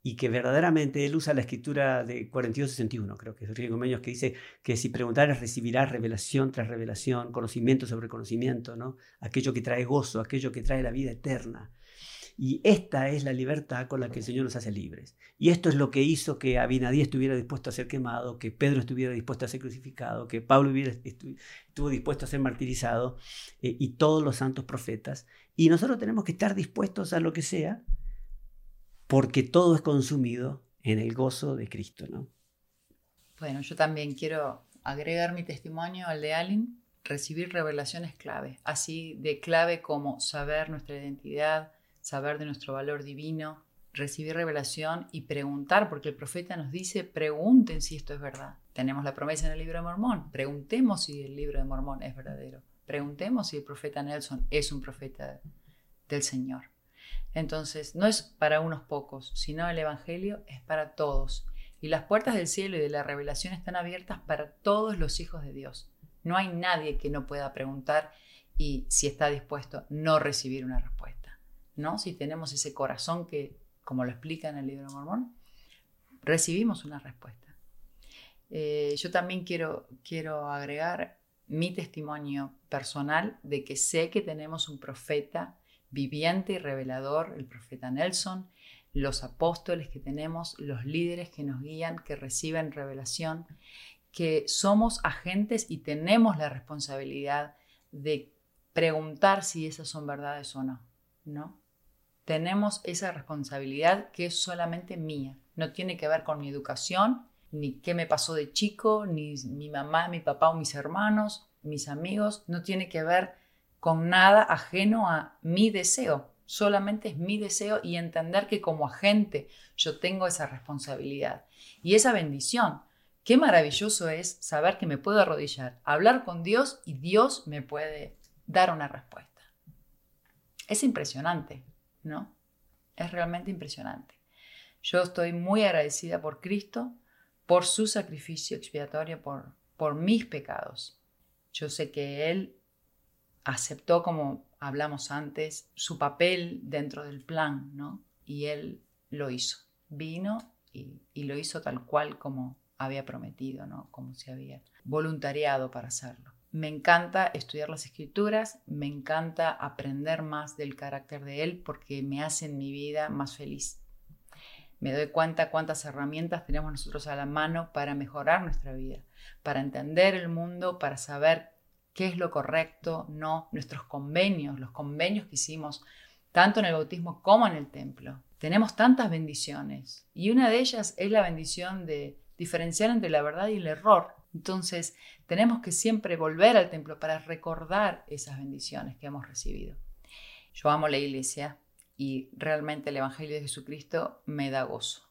Y que verdaderamente él usa la escritura de 42-61, creo que es Riego Meños, que dice que si preguntares recibirás revelación tras revelación, conocimiento sobre conocimiento, ¿no? Aquello que trae gozo, aquello que trae la vida eterna. Y esta es la libertad con la que el Señor nos hace libres. Y esto es lo que hizo que Abinadí estuviera dispuesto a ser quemado, que Pedro estuviera dispuesto a ser crucificado, que Pablo estuvo dispuesto a ser martirizado eh, y todos los santos profetas. Y nosotros tenemos que estar dispuestos a lo que sea porque todo es consumido en el gozo de Cristo. ¿no? Bueno, yo también quiero agregar mi testimonio al de Alin. Recibir revelaciones clave, así de clave como saber nuestra identidad, saber de nuestro valor divino, recibir revelación y preguntar, porque el profeta nos dice, pregunten si esto es verdad. Tenemos la promesa en el libro de Mormón, preguntemos si el libro de Mormón es verdadero, preguntemos si el profeta Nelson es un profeta del Señor. Entonces, no es para unos pocos, sino el Evangelio es para todos. Y las puertas del cielo y de la revelación están abiertas para todos los hijos de Dios. No hay nadie que no pueda preguntar y si está dispuesto no recibir una respuesta. ¿No? Si tenemos ese corazón que, como lo explica en el libro Mormón, recibimos una respuesta. Eh, yo también quiero, quiero agregar mi testimonio personal de que sé que tenemos un profeta viviente y revelador, el profeta Nelson, los apóstoles que tenemos, los líderes que nos guían, que reciben revelación, que somos agentes y tenemos la responsabilidad de preguntar si esas son verdades o no, ¿no? Tenemos esa responsabilidad que es solamente mía. No tiene que ver con mi educación, ni qué me pasó de chico, ni mi mamá, mi papá o mis hermanos, mis amigos. No tiene que ver con nada ajeno a mi deseo. Solamente es mi deseo y entender que como agente yo tengo esa responsabilidad y esa bendición. Qué maravilloso es saber que me puedo arrodillar, hablar con Dios y Dios me puede dar una respuesta. Es impresionante, ¿no? Es realmente impresionante. Yo estoy muy agradecida por Cristo, por su sacrificio expiatorio, por, por mis pecados. Yo sé que Él aceptó, como hablamos antes, su papel dentro del plan, ¿no? Y Él lo hizo. Vino y, y lo hizo tal cual como había prometido, ¿no? Como se había voluntariado para hacerlo. Me encanta estudiar las escrituras, me encanta aprender más del carácter de Él porque me hacen mi vida más feliz. Me doy cuenta cuántas herramientas tenemos nosotros a la mano para mejorar nuestra vida, para entender el mundo, para saber qué es lo correcto, no, nuestros convenios, los convenios que hicimos tanto en el bautismo como en el templo. Tenemos tantas bendiciones y una de ellas es la bendición de diferenciar entre la verdad y el error. Entonces, tenemos que siempre volver al templo para recordar esas bendiciones que hemos recibido. Yo amo la iglesia y realmente el Evangelio de Jesucristo me da gozo.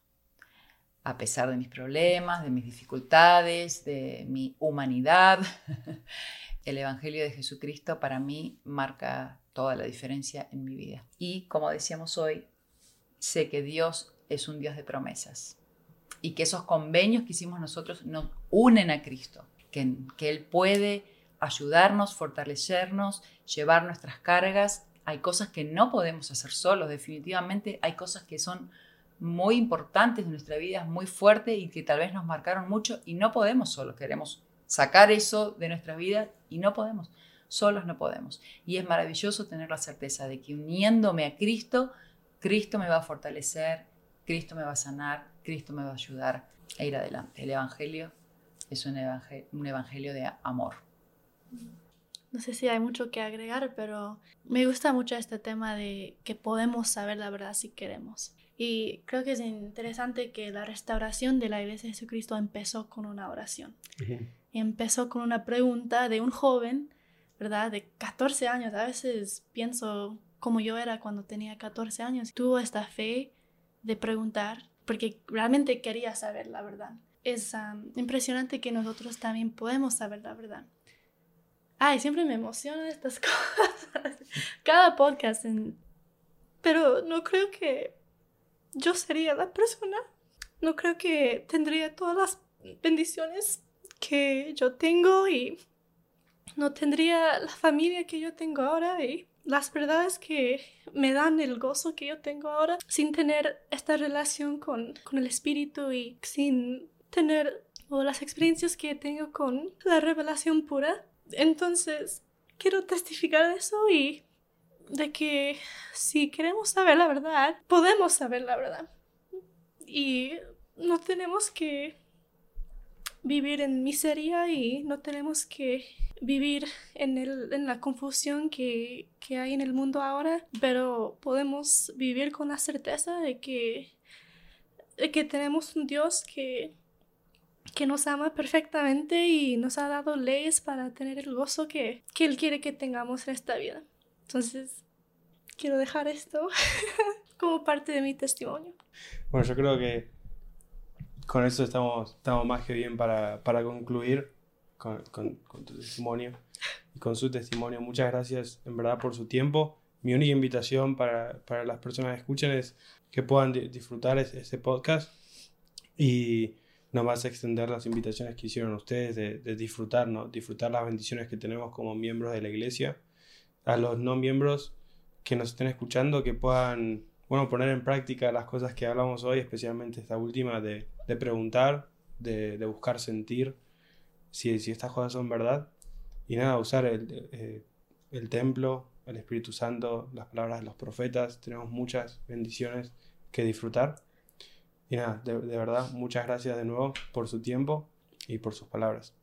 A pesar de mis problemas, de mis dificultades, de mi humanidad, el Evangelio de Jesucristo para mí marca toda la diferencia en mi vida. Y como decíamos hoy, sé que Dios es un Dios de promesas y que esos convenios que hicimos nosotros nos unen a Cristo, que, que Él puede ayudarnos, fortalecernos, llevar nuestras cargas. Hay cosas que no podemos hacer solos, definitivamente hay cosas que son muy importantes en nuestra vida, muy fuertes y que tal vez nos marcaron mucho y no podemos solos, queremos sacar eso de nuestra vida y no podemos, solos no podemos. Y es maravilloso tener la certeza de que uniéndome a Cristo, Cristo me va a fortalecer, Cristo me va a sanar, Cristo me va a ayudar a ir adelante. El Evangelio es un evangelio, un evangelio de amor. No sé si hay mucho que agregar, pero me gusta mucho este tema de que podemos saber la verdad si queremos. Y creo que es interesante que la restauración de la Iglesia de Jesucristo empezó con una oración. Empezó con una pregunta de un joven, ¿verdad? De 14 años. A veces pienso como yo era cuando tenía 14 años. Tuvo esta fe de preguntar porque realmente quería saber la verdad. Es impresionante que nosotros también podemos saber la verdad. Ay, siempre me emocionan estas cosas. Cada podcast. Pero no creo que yo sería la persona. No creo que tendría todas las bendiciones que yo tengo y no tendría la familia que yo tengo ahora y las verdades que me dan el gozo que yo tengo ahora sin tener esta relación con, con el espíritu y sin tener o las experiencias que tengo con la revelación pura. Entonces, quiero testificar de eso y de que si queremos saber la verdad, podemos saber la verdad. Y no tenemos que vivir en miseria y no tenemos que vivir en, el, en la confusión que, que, hay en el mundo ahora, pero podemos vivir con la certeza de que, de que tenemos un Dios que, que nos ama perfectamente y nos ha dado leyes para tener el gozo que, que Él quiere que tengamos en esta vida. Entonces, quiero dejar esto como parte de mi testimonio. Bueno, yo creo que con eso estamos, estamos más que bien para, para concluir con, con, tu testimonio y con su testimonio. Muchas gracias en verdad por su tiempo. Mi única invitación para, para las personas que escuchen es que puedan disfrutar este podcast y no más extender las invitaciones que hicieron ustedes de, de disfrutar, ¿no? disfrutar las bendiciones que tenemos como miembros de la iglesia. A los no miembros que nos estén escuchando, que puedan bueno, poner en práctica las cosas que hablamos hoy, especialmente esta última de, de preguntar, de, de, buscar sentir si, si, estas cosas son verdad. Y nada, usar el, eh, el templo, el Espíritu Santo, las palabras de los profetas. Tenemos muchas bendiciones que disfrutar. Y nada, de, de verdad, muchas gracias de nuevo por su tiempo y por sus palabras.